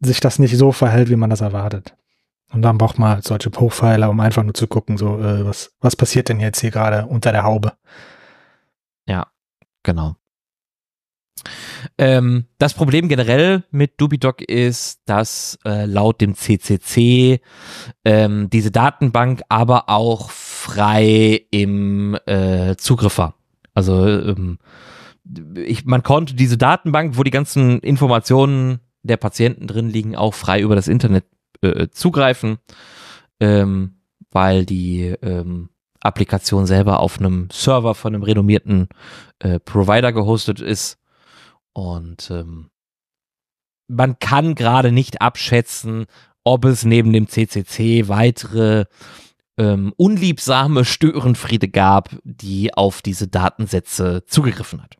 sich das nicht so verhält, wie man das erwartet. Und dann braucht man halt solche Profiler, um einfach nur zu gucken, so, äh, was, was passiert denn jetzt hier gerade unter der Haube? Genau. Ähm, das Problem generell mit Dubidoc ist, dass äh, laut dem CCC ähm, diese Datenbank aber auch frei im äh, Zugriff war. Also ähm, ich, man konnte diese Datenbank, wo die ganzen Informationen der Patienten drin liegen, auch frei über das Internet äh, zugreifen, ähm, weil die ähm, Applikation selber auf einem Server von einem renommierten äh, Provider gehostet ist. Und ähm, man kann gerade nicht abschätzen, ob es neben dem CCC weitere ähm, unliebsame Störenfriede gab, die auf diese Datensätze zugegriffen hat.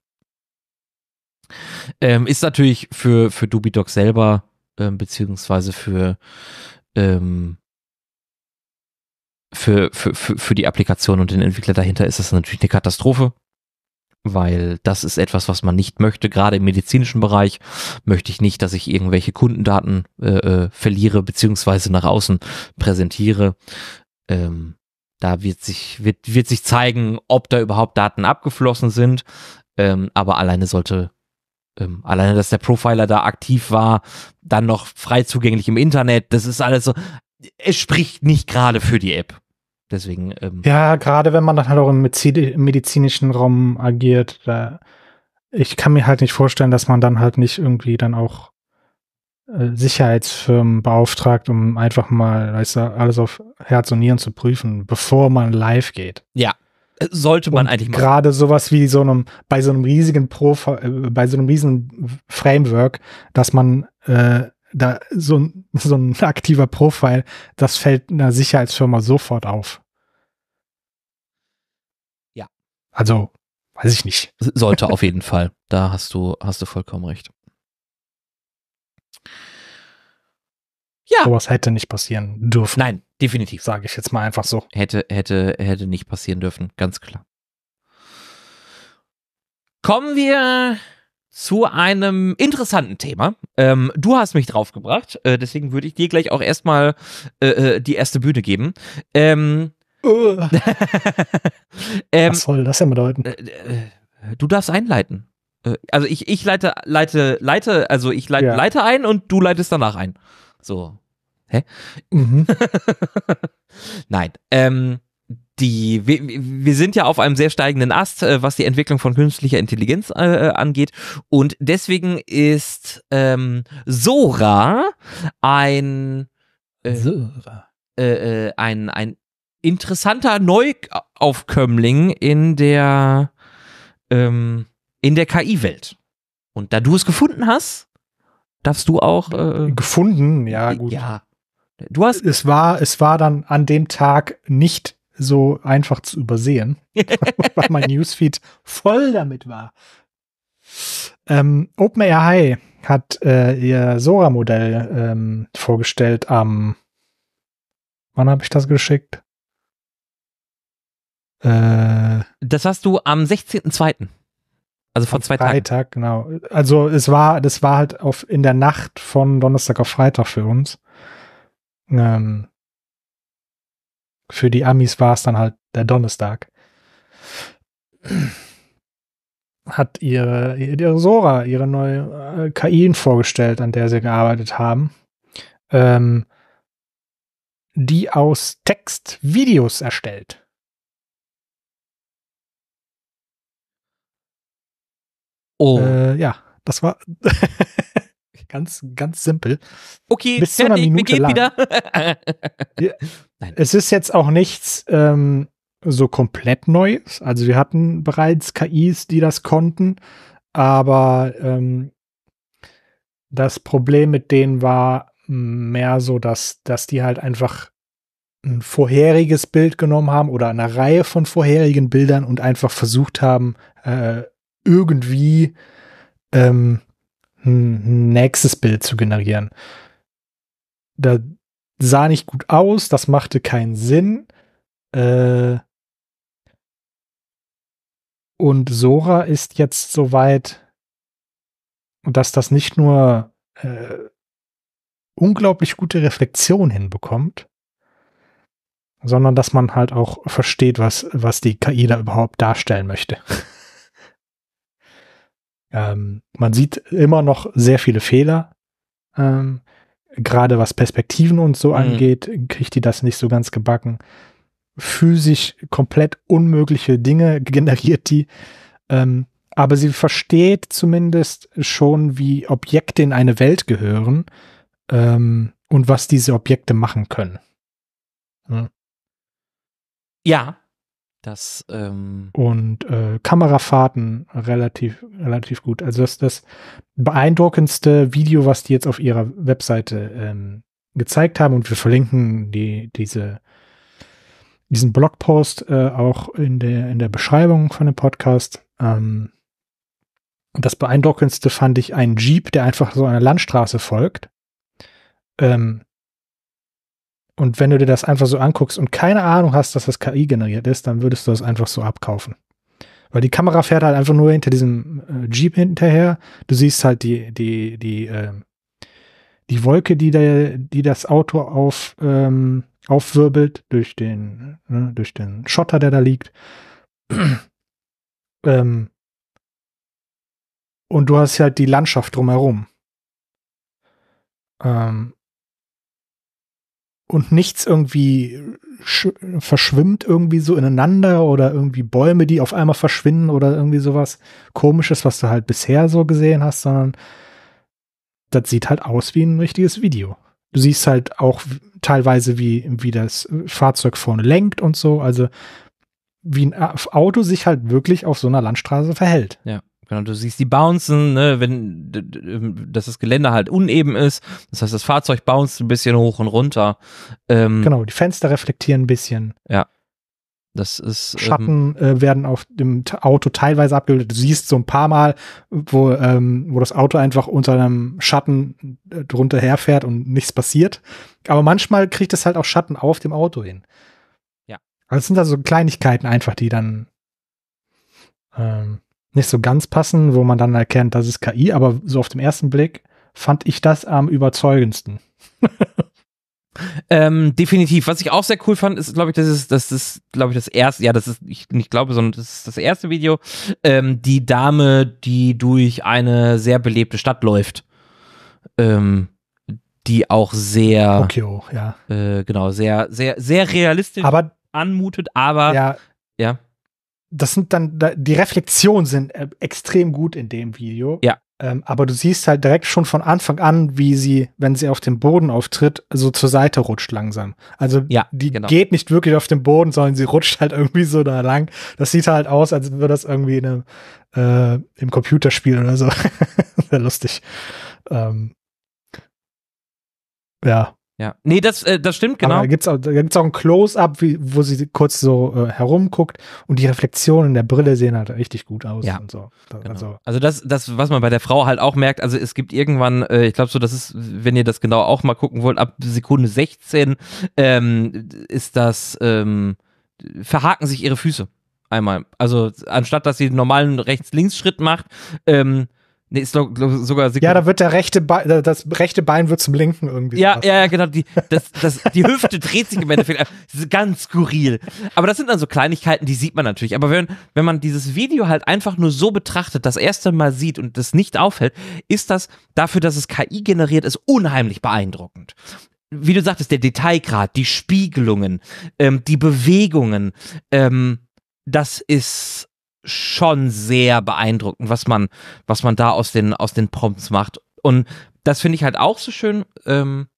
Ähm, ist natürlich für, für Dubidoc selber, ähm, beziehungsweise für, ähm, für, für, für, für die Applikation und den Entwickler dahinter ist das natürlich eine Katastrophe, weil das ist etwas, was man nicht möchte. Gerade im medizinischen Bereich möchte ich nicht, dass ich irgendwelche Kundendaten äh, äh, verliere beziehungsweise nach außen präsentiere. Ähm, da wird sich, wird, wird sich zeigen, ob da überhaupt Daten abgeflossen sind. Ähm, aber alleine sollte Ähm, alleine, dass der Profiler da aktiv war, dann noch frei zugänglich im Internet, das ist alles so, es spricht nicht gerade für die App. Deswegen, ähm, Ja, gerade wenn man dann halt auch im Medizi- im medizinischen Raum agiert, da, ich kann mir halt nicht vorstellen, dass man dann halt nicht irgendwie dann auch äh, Sicherheitsfirmen beauftragt, um einfach mal, weißt du, alles auf Herz und Nieren zu prüfen, bevor man live geht. äh, sollte man Und eigentlich machen. gerade sowas wie so einem, bei so einem riesigen Pro, äh, bei so einem riesigen Framework, dass man äh, da so ein, so ein aktiver Profil, das fällt einer Sicherheitsfirma sofort auf. Ja. Also, weiß ich nicht. Sollte auf jeden Fall. Da hast du, hast du vollkommen recht. Ja. Sowas hätte nicht passieren dürfen. Nein, definitiv. Sage ich jetzt mal einfach so. Hätte, hätte, hätte nicht passieren dürfen, ganz klar. Kommen wir zu einem interessanten Thema. Ähm, du hast mich draufgebracht, äh, deswegen würde ich dir gleich auch erstmal äh, äh, die erste Bühne geben. Ähm, ähm, Was soll das denn bedeuten? äh, äh, du darfst einleiten. Äh, also ich, ich leite, leite, leite, also ich leite, Ja. leite ein und du leitest danach ein. So. Mhm. Nein. Ähm, die, wir, wir sind ja auf einem sehr steigenden Ast, äh, was die Entwicklung von künstlicher Intelligenz äh, äh, angeht. Und deswegen ist ähm, Sora ein, äh, äh, äh, ein, ein interessanter Neuaufkömmling in der, ähm, in der KI-Welt. Und da du es gefunden hast, darfst du auch. Äh, Gefunden, ja, gut. Ja. Du hast. Es war, es war dann an dem Tag nicht so einfach zu übersehen, weil mein Newsfeed voll damit war. Ähm, OpenAI hat äh, ihr Sora-Modell ähm, vorgestellt am, wann habe ich das geschickt? Äh, Das hast du am 16.02. Also vor zwei Tagen. Freitag, genau. Also es war, das war halt auf in der Nacht von Donnerstag auf Freitag für uns. Ähm, für die Amis war es dann halt der Donnerstag. Hat ihre, ihre Sora, ihre neue äh, KI vorgestellt, an der sie gearbeitet haben. Ähm, die aus Text Videos erstellt. Oh. Äh, ja, das war ganz, ganz simpel. okay, bis zu einer fertig, wir Minute gehen lang. wieder. Es ist jetzt auch nichts ähm, so komplett Neues. Also wir hatten bereits KIs, die das konnten, aber ähm, das Problem mit denen war mehr so, dass, dass die halt einfach ein vorheriges Bild genommen haben oder eine Reihe von vorherigen Bildern und einfach versucht haben, äh, irgendwie ähm, ein nächstes Bild zu generieren. Da sah nicht gut aus, das machte keinen Sinn. Äh, und Sora ist jetzt soweit, dass das nicht nur äh, unglaublich gute Reflexion hinbekommt, sondern dass man halt auch versteht, was, was die KI da überhaupt darstellen möchte. ähm, man sieht immer noch sehr viele Fehler. Ähm, Gerade was Perspektiven und so Mhm. angeht, kriegt die das nicht so ganz gebacken. Physisch komplett unmögliche Dinge generiert die. Ähm, aber sie versteht zumindest schon, wie Objekte in eine Welt gehören ähm, und was diese Objekte machen können. ja. Das, ähm, und äh, Kamerafahrten relativ, relativ gut. Also das das beeindruckendste Video, was die jetzt auf ihrer Webseite ähm, gezeigt haben und wir verlinken die, diese, diesen Blogpost äh, auch in der, in der Beschreibung von dem Podcast. Ähm, das beeindruckendste fand ich einen Jeep, der einfach so einer Landstraße folgt. Ähm, und wenn du dir das einfach so anguckst und keine Ahnung hast, dass das KI generiert ist, dann würdest du das einfach so abkaufen. Weil die Kamera fährt halt einfach nur hinter diesem äh, Jeep hinterher. Du siehst halt die, die, die, äh, die Wolke, die, der, die das Auto auf, ähm, aufwirbelt durch den, ne, durch den Schotter, der da liegt. ähm, und du hast halt die Landschaft drumherum. Ähm, und nichts irgendwie sch- verschwimmt irgendwie so ineinander oder irgendwie Bäume, die auf einmal verschwinden oder irgendwie sowas komisches, was du halt bisher so gesehen hast, sondern das sieht halt aus wie ein richtiges Video. Du siehst halt auch teilweise, wie, wie das Fahrzeug vorne lenkt und so, also wie ein Auto sich halt wirklich auf so einer Landstraße verhält. Genau, du siehst die bouncen, ne, wenn, ähm, dass das Gelände halt uneben ist. Das heißt, das Fahrzeug bounced ein bisschen hoch und runter. Ähm, Genau, die Fenster reflektieren ein bisschen. Das ist, ähm, Schatten äh, werden auf dem Auto teilweise abgebildet. Du siehst so ein paar Mal, wo, ähm, wo das Auto einfach unter einem Schatten äh, drunter herfährt und nichts passiert. Aber manchmal kriegt es halt auch Schatten auf dem Auto hin. Ja. Also es sind da so Kleinigkeiten einfach, die dann ähm, nicht so ganz passen, wo man dann erkennt, das ist KI, aber so auf den ersten Blick fand ich das am überzeugendsten. Ähm, definitiv. Was ich auch sehr cool fand, ist, glaube ich, das ist, das ist, glaube ich, das erste, ja, das ist, ich nicht glaube, sondern das ist das erste Video. Ähm, die Dame, die durch eine sehr belebte Stadt läuft. Ähm, die auch sehr, oh, ja. äh, genau, sehr, sehr, sehr realistisch Aber anmutet, aber ja, ja. Das sind dann, da- die Reflexionen sind äh, extrem gut in dem Video. Ja. Ähm, aber du siehst halt direkt schon von Anfang an, wie sie, wenn sie auf dem Boden auftritt, so zur Seite rutscht langsam. Also Ja, die genau. geht nicht wirklich auf den Boden, sondern sie rutscht halt irgendwie so da lang. Das sieht halt aus, als würde das irgendwie in einem, äh, im Computerspiel oder so. Sehr lustig. Ähm, ja, Ja. Nee, das, äh, das stimmt, genau. aber da gibt's auch, da gibt's auch ein Close-up, wo sie kurz so äh, herumguckt und die Reflexionen in der Brille sehen halt richtig gut aus Ja. und so. Da- Genau. Also, Also das, das, was man bei der Frau halt auch merkt, also es gibt irgendwann, äh, ich glaube so, das ist, wenn ihr das genau auch mal gucken wollt, ab Sekunde 16 ähm, ist das, ähm, verhaken sich ihre Füße einmal. Also anstatt dass sie einen normalen Rechts-Links-Schritt macht, ähm, nee, ist doch sogar Sekunde ja, da wird der rechte Bein, das rechte Bein wird zum linken irgendwie. Ja, ja, ja, genau. Die, das, das, die Hüfte dreht sich im Endeffekt. Das ist ganz skurril. Aber das sind dann so Kleinigkeiten, die sieht man natürlich. Aber wenn, wenn man dieses Video halt einfach nur so betrachtet, das erste Mal sieht und das nicht auffällt, ist das dafür, dass es KI generiert ist, unheimlich beeindruckend. Wie du sagtest, der Detailgrad, die Spiegelungen, ähm, die Bewegungen, ähm, das ist schon sehr beeindruckend, was man, was man da aus den, aus den Prompts macht. Und das finde ich halt auch so schön. Ähm,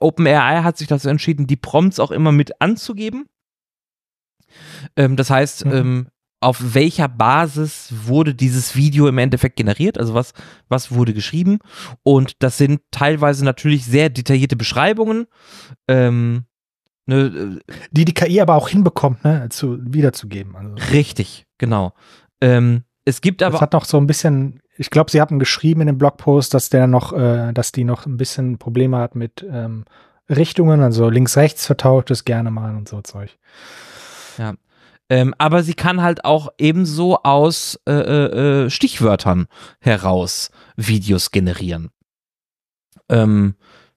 OpenAI hat sich dazu entschieden, die Prompts auch immer mit anzugeben. Ähm, das heißt, Mhm. ähm, auf welcher Basis wurde dieses Video im Endeffekt generiert? Also was, was wurde geschrieben? Und das sind teilweise natürlich sehr detaillierte Beschreibungen. Ähm, ne, äh, Die die KI aber auch hinbekommt, ne, zu, wiederzugeben. Also, richtig, genau. Ähm, es gibt aber hat noch so ein bisschen, ich glaube, sie hatten geschrieben in dem Blogpost, dass der noch, äh, dass die noch ein bisschen Probleme hat mit ähm, Richtungen, also links, rechts vertauscht es gerne mal und so Zeug. Ähm, aber sie kann halt auch ebenso aus äh, äh, äh, Stichwörtern heraus Videos generieren. Ähm,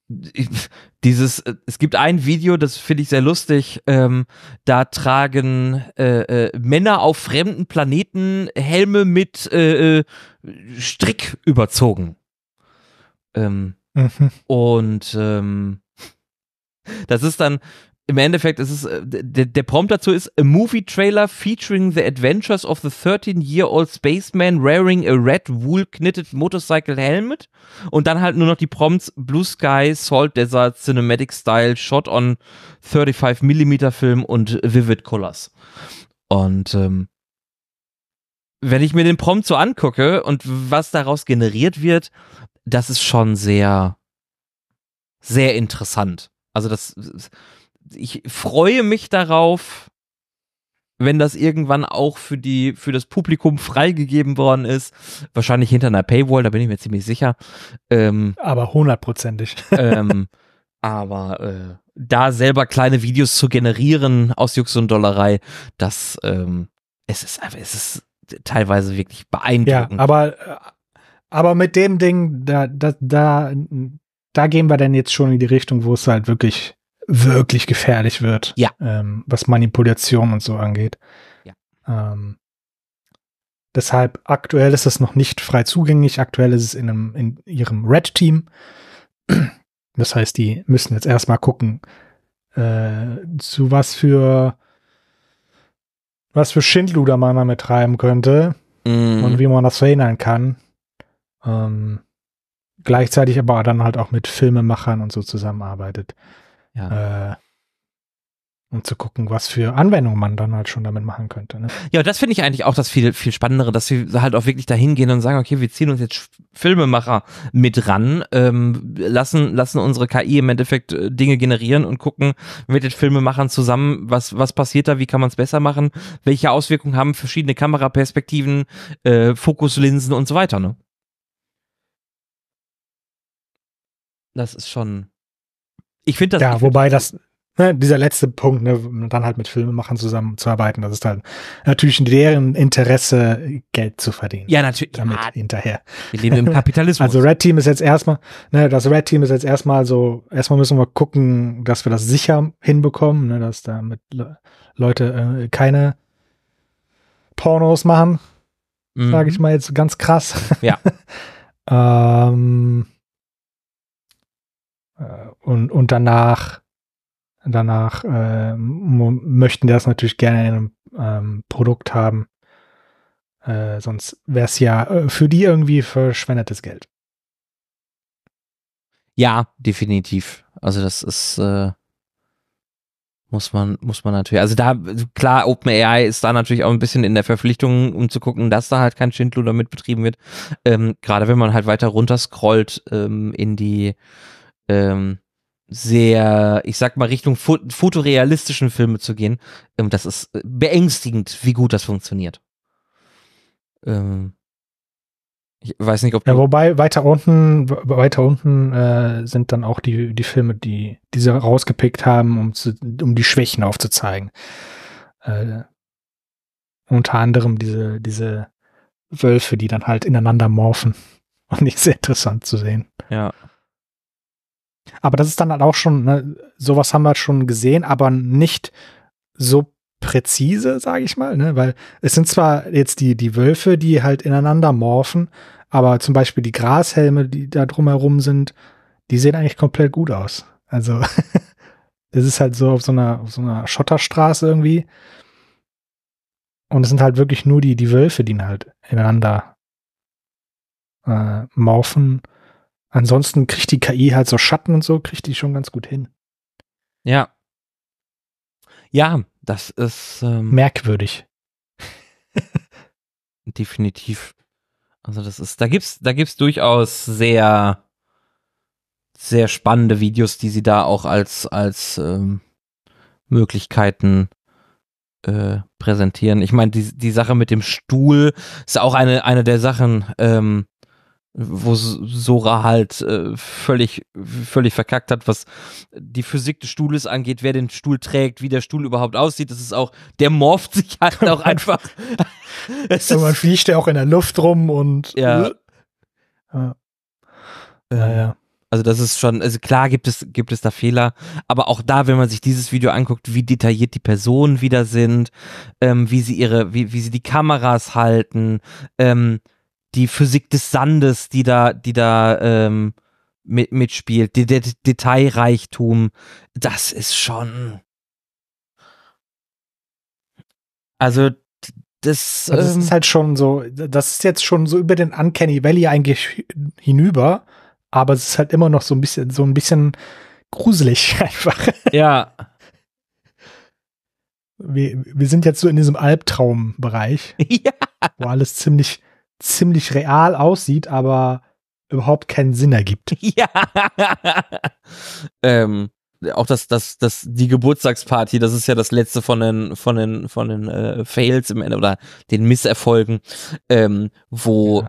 dieses, äh, es gibt ein Video, das finde ich sehr lustig. Ähm, da tragen äh, äh, Männer auf fremden Planeten Helme mit äh, äh, Strick überzogen. Ähm, Mhm. und ähm, das ist dann im Endeffekt, es ist, äh, der, der Prompt dazu ist a movie trailer featuring the adventures of the 13-year-old spaceman wearing a red wool knitted motorcycle helmet und dann halt nur noch die Prompts Blue Sky, Salt Desert, Cinematic Style, Shot on 35mm Film und Vivid Colors. Und ähm, wenn ich mir den Prompt so angucke und was daraus generiert wird, das ist schon sehr, sehr interessant. Also das, ich freue mich darauf, wenn das irgendwann auch für die, für das Publikum freigegeben worden ist. Wahrscheinlich hinter einer Paywall, da bin ich mir ziemlich sicher. Ähm, Aber hundertprozentig. ähm, aber äh, da selber kleine Videos zu generieren aus Jux und Dollerei, das, ähm, es ist einfach, es ist teilweise wirklich Ja, beeindruckend. aber, äh, aber mit dem Ding, da, da, da, da gehen wir dann jetzt schon in die Richtung, wo es halt wirklich, wirklich gefährlich wird. Ja. Ähm, was Manipulation und so angeht. Ja. Ähm, Deshalb aktuell ist es noch nicht frei zugänglich. Aktuell ist es in, einem, in ihrem Red Team. Das heißt, die müssen jetzt erstmal gucken, äh, zu was für was für Schindluder man damit treiben könnte Mhm. und wie man das verhindern kann. Ähm, gleichzeitig aber dann halt auch mit Filmemachern und so zusammenarbeitet. Ja. Äh, um zu gucken, was für Anwendungen man dann halt schon damit machen könnte. Ne? Ja, das finde ich eigentlich auch das viel, viel Spannendere, dass wir halt auch wirklich dahin gehen und sagen, okay, wir ziehen uns jetzt Filmemacher mit ran, ähm, lassen, lassen unsere KI im Endeffekt äh, Dinge generieren und gucken mit den Filmemachern zusammen, was, was passiert da, wie kann man es besser machen, welche Auswirkungen haben verschiedene Kameraperspektiven, äh, Fokuslinsen und so weiter, ne? Das ist schon. Ich finde das. ja, wobei das, ne, dieser letzte Punkt, ne, dann halt mit Filmemachern zusammenzuarbeiten, das ist halt natürlich in deren Interesse, Geld zu verdienen. Ja, natürlich. Damit Ja, hinterher. wir leben im Kapitalismus. Also Red Team ist jetzt erstmal, ne, das Red Team ist jetzt erstmal so, erstmal müssen wir gucken, dass wir das sicher hinbekommen, ne, dass da mit Le Leute äh, keine Pornos machen, Mhm. sage ich mal jetzt ganz krass. Ja. ähm, äh, und, und danach, danach äh, möchten das natürlich gerne in einem ähm, Produkt haben. Äh, sonst wäre es ja äh, für die irgendwie verschwendetes Geld. Ja, definitiv. Also das ist äh, muss man muss man natürlich. Also da klar, OpenAI ist da natürlich auch ein bisschen in der Verpflichtung, um zu gucken, dass da halt kein Schindluder mit betrieben wird. Ähm, Gerade wenn man halt weiter runter scrollt ähm, in die ähm, sehr, ich sag mal Richtung fo fotorealistischen Filme zu gehen, ähm, das ist äh, beängstigend, wie gut das funktioniert. Ähm, ich weiß nicht, ob Ja, wobei weiter unten, weiter unten äh, sind dann auch die, die Filme, die, die sie rausgepickt haben, um, zu, um die Schwächen aufzuzeigen. Äh, unter anderem diese, diese Wölfe, die dann halt ineinander morphen. Und nicht sehr interessant zu sehen. ja. Aber das ist dann halt auch schon, ne, sowas haben wir schon gesehen, aber nicht so präzise, sage ich mal, ne? Weil es sind zwar jetzt die, die Wölfe, die halt ineinander morphen, aber zum Beispiel die Grashelme, die da drumherum sind, die sehen eigentlich komplett gut aus. Also, das ist halt so auf so einer, auf so einer Schotterstraße irgendwie. Und es sind halt wirklich nur die, die Wölfe, die halt ineinander äh, morphen. Ansonsten kriegt die KI halt so Schatten und so, kriegt die schon ganz gut hin. Ja. Ja, das ist ähm, Merkwürdig. definitiv. Also das ist, da gibt's, da gibt's durchaus sehr, sehr spannende Videos, die sie da auch als als ähm, Möglichkeiten äh, präsentieren. Ich meine, die die Sache mit dem Stuhl ist auch eine eine der Sachen, ähm, wo Sora halt äh, völlig völlig verkackt hat, was die Physik des Stuhles angeht, wer den Stuhl trägt, wie der Stuhl überhaupt aussieht. Das ist auch, der morpht sich halt auch einfach. Es man fliegt ja auch in der Luft rum und ja, ja, ja, ja. Also das ist schon, also klar gibt es, gibt es da Fehler, aber auch da, wenn man sich dieses Video anguckt, wie detailliert die Personen wieder sind, ähm, wie sie ihre, wie, wie sie die Kameras halten, ähm, die Physik des Sandes, die da, die da ähm, mit, mitspielt, der Detailreichtum, das ist schon. Also das, Das ähm, ist halt schon so, das ist jetzt schon so über den Uncanny Valley eigentlich hinüber, aber es ist halt immer noch so ein bisschen, so ein bisschen gruselig einfach. ja, Wir, wir sind jetzt so in diesem Albtraumbereich, ja, wo alles ziemlich, ziemlich real aussieht, aber überhaupt keinen Sinn ergibt. Ja. ähm, auch das, das, das, die Geburtstagsparty, das ist ja das letzte von den, von den, von den äh, Fails im Ende oder den Misserfolgen, ähm, wo äh,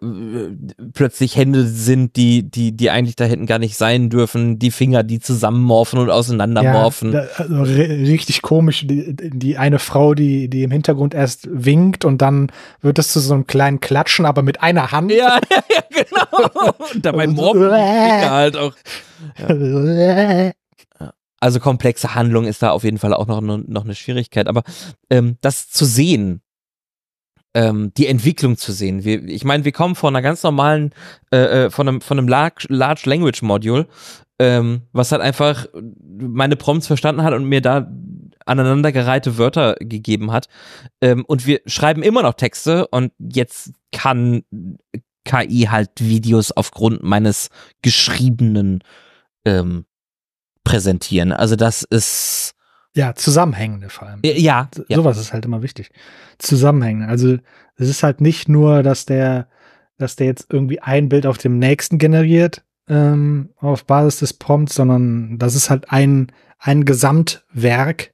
plötzlich Hände sind, die, die, die eigentlich da hätten gar nicht sein dürfen, die Finger, die zusammenmorphen und auseinandermorphen. da, also ri- richtig komisch. Die, die eine Frau, die, die im Hintergrund erst winkt und dann wird es zu so einem kleinen Klatschen, aber mit einer Hand. Ja, ja, ja, genau. Und dabei Und so, morphen die. Finger halt auch. Also komplexe Handlung ist da auf jeden Fall auch noch, noch eine Schwierigkeit. Aber ähm, das zu sehen, ähm, die Entwicklung zu sehen. Wir, ich meine, wir kommen von einer ganz normalen, äh, äh, von einem, von einem Large, Large Language Module, ähm, was halt einfach meine Prompts verstanden hat und mir da aneinandergereihte Wörter gegeben hat. Ähm, und wir schreiben immer noch Texte und jetzt kann KI halt Videos aufgrund meines geschriebenen ähm, präsentieren. Also das ist Ja, zusammenhängende vor allem. ja, So- ja. Sowas ist halt immer wichtig. Zusammenhängen. Also es ist halt nicht nur, dass der, dass der jetzt irgendwie ein Bild auf dem nächsten generiert ähm, auf Basis des Prompts, sondern das ist halt ein ein Gesamtwerk,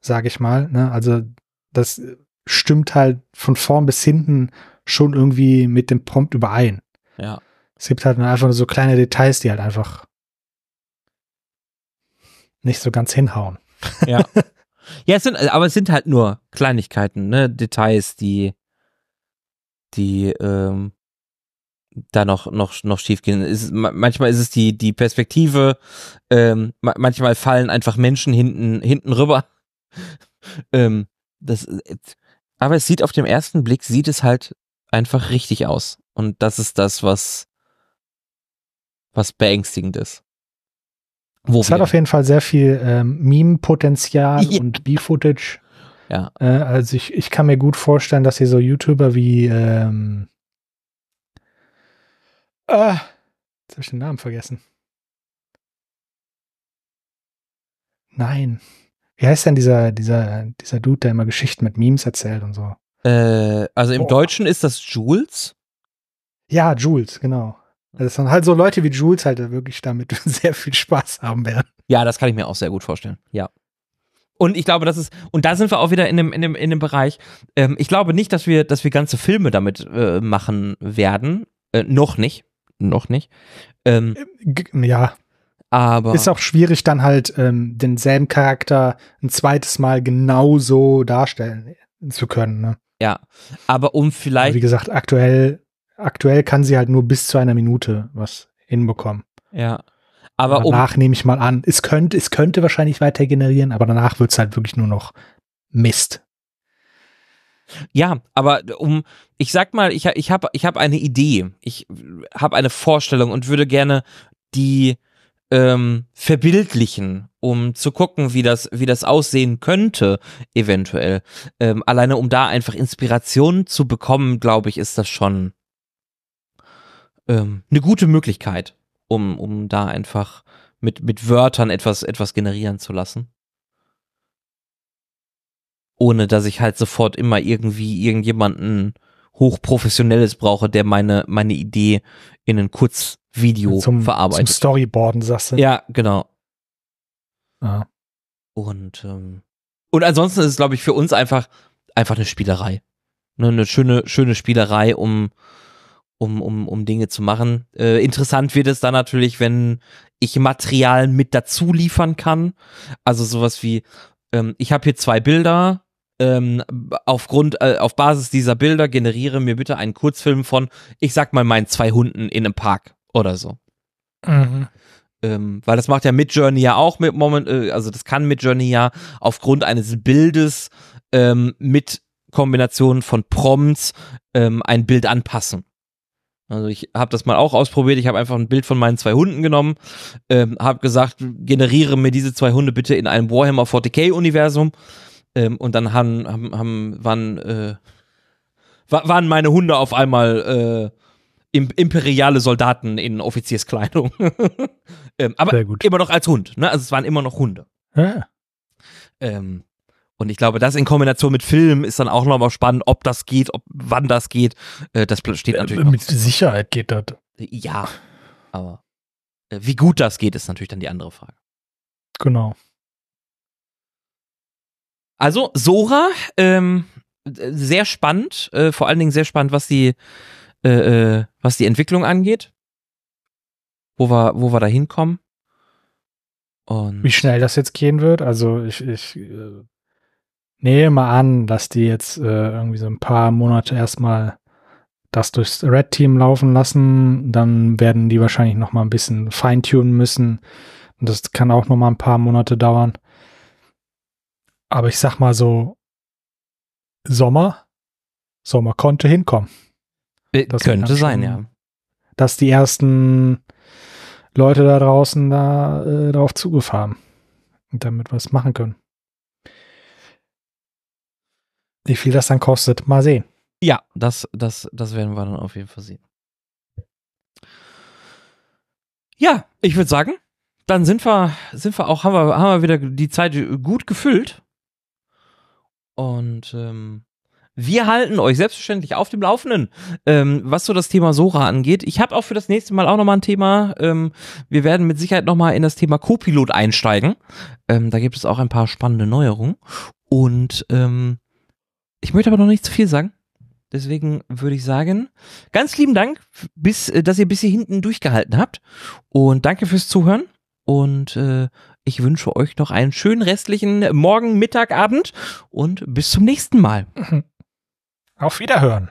sage ich mal. Ne? Also das stimmt halt von vorn bis hinten schon irgendwie mit dem Prompt überein. ja. Es gibt halt einfach nur so kleine Details, die halt einfach nicht so ganz hinhauen. Ja. ja, es sind, aber es sind halt nur Kleinigkeiten, ne, Details, die, die, ähm, da noch, noch, noch schief gehen. Ist, manchmal ist es die, die Perspektive, ähm, ma manchmal fallen einfach Menschen hinten, hinten rüber. ähm, das, aber es sieht auf dem ersten Blick, sieht es halt einfach richtig aus. Und das ist das, was, was beängstigend ist. Wo Es hat auf jeden Fall sehr viel ähm, Meme-Potenzial Ja. und B-Footage. Ja. Äh, also ich, ich kann mir gut vorstellen, dass hier so YouTuber wie ähm, äh, jetzt habe ich den Namen vergessen. Nein. Wie heißt denn dieser, dieser, dieser Dude, der immer Geschichten mit Memes erzählt und so? Äh, also im Boah. Deutschen ist das Jules. Ja, Jules, genau. Das sind halt so Leute wie Jules halt wirklich damit sehr viel Spaß haben werden. Ja, das kann ich mir auch sehr gut vorstellen. Ja. Und ich glaube, das ist, und da sind wir auch wieder in dem, in dem, in dem Bereich. Ähm, ich glaube nicht, dass wir, dass wir ganze Filme damit äh, machen werden. Äh, noch nicht. Noch nicht. Ähm, G ja, aber. Ist auch schwierig, dann halt ähm, denselben Charakter ein zweites Mal genauso darstellen zu können. Ne? ja. Aber um Aber vielleicht. Wie gesagt, aktuell, aktuell kann sie halt nur bis zu einer Minute was hinbekommen. ja. Aber um. danach nehme ich mal an, es könnte, es könnte wahrscheinlich weiter generieren, aber danach wird es halt wirklich nur noch Mist. Ja, aber um, ich sag mal, ich, ich habe ich hab eine Idee, ich habe eine Vorstellung und würde gerne die ähm, verbildlichen, um zu gucken, wie das, wie das aussehen könnte, eventuell. Ähm, alleine um da einfach Inspiration zu bekommen, glaube ich, ist das schon ähm, eine gute Möglichkeit, um, um da einfach mit, mit Wörtern etwas, etwas generieren zu lassen ohne dass ich halt sofort immer irgendwie irgendjemanden hochprofessionelles brauche, der meine, meine Idee in ein Kurzvideo zum, zum verarbeitet. Storyboarden, sagst du. ja, genau. Ja. Und, ähm, und ansonsten ist es, glaube ich, für uns einfach, einfach eine Spielerei. Ne, eine schöne, schöne Spielerei, um, um, um, um Dinge zu machen. Äh, interessant wird es dann natürlich, wenn ich Material mit dazu liefern kann. Also sowas wie, ähm, ich habe hier zwei Bilder, ähm, aufgrund, äh, auf Basis dieser Bilder generiere mir bitte einen Kurzfilm von, ich sag mal, meinen zwei Hunden in einem Park oder so. Mhm. Ähm, weil das macht ja Midjourney ja auch mit Moment, äh, also das kann Midjourney ja aufgrund eines Bildes ähm, mit Kombination von Prompts ähm, ein Bild anpassen. Also ich habe das mal auch ausprobiert. Ich habe einfach ein Bild von meinen zwei Hunden genommen, ähm, habe gesagt, generiere mir diese zwei Hunde bitte in einem Warhammer 40k Universum. Ähm, und dann haben, haben, haben waren, äh, wa- waren meine Hunde auf einmal äh, im, imperiale Soldaten in Offizierskleidung. ähm, aber immer noch als Hund. Ne? Also es waren immer noch Hunde. Ja. Ähm, und ich glaube, das in Kombination mit Film ist dann auch nochmal spannend, ob das geht, ob wann das geht. Äh, das steht natürlich Mit. Sicherheit geht das. Ja, aber äh, wie gut das geht, ist natürlich dann die andere Frage. Genau. Also Sora, ähm, äh, sehr spannend, äh, vor allen Dingen sehr spannend, was die, äh, äh, was die Entwicklung angeht, wo wir, wo wir da hinkommen. Und Wie schnell das jetzt gehen wird, also ich, ich äh, nehme mal an, dass die jetzt äh, irgendwie so ein paar Monate erstmal das durchs Red Team laufen lassen, dann werden die wahrscheinlich noch mal ein bisschen feintunen müssen und das kann auch noch mal ein paar Monate dauern. Aber ich sag mal so Sommer So, man konnte hinkommen. Äh, Das könnte sein, schon- ja. Dass die ersten Leute da draußen da äh, drauf Zugriff haben und damit was machen können. Wie viel das dann kostet, mal sehen. Ja, das, das, das werden wir dann auf jeden Fall sehen. Ja, ich würde sagen, dann sind wir, sind wir auch, haben wir, haben wir wieder die Zeit gut gefüllt. Und ähm, wir halten euch selbstverständlich auf dem Laufenden, ähm, was so das Thema Sora angeht. Ich habe auch für das nächste Mal auch nochmal ein Thema. Ähm, wir werden mit Sicherheit nochmal in das Thema Copilot einsteigen. Ähm, da gibt es auch ein paar spannende Neuerungen. Und ähm, ich möchte aber noch nicht zu viel sagen. Deswegen würde ich sagen, ganz lieben Dank, bis, äh, dass ihr bis hier hinten durchgehalten habt. Und danke fürs Zuhören. Und äh, ich wünsche euch noch einen schönen restlichen Morgen, Mittag, Abend und bis zum nächsten Mal. Auf Wiederhören.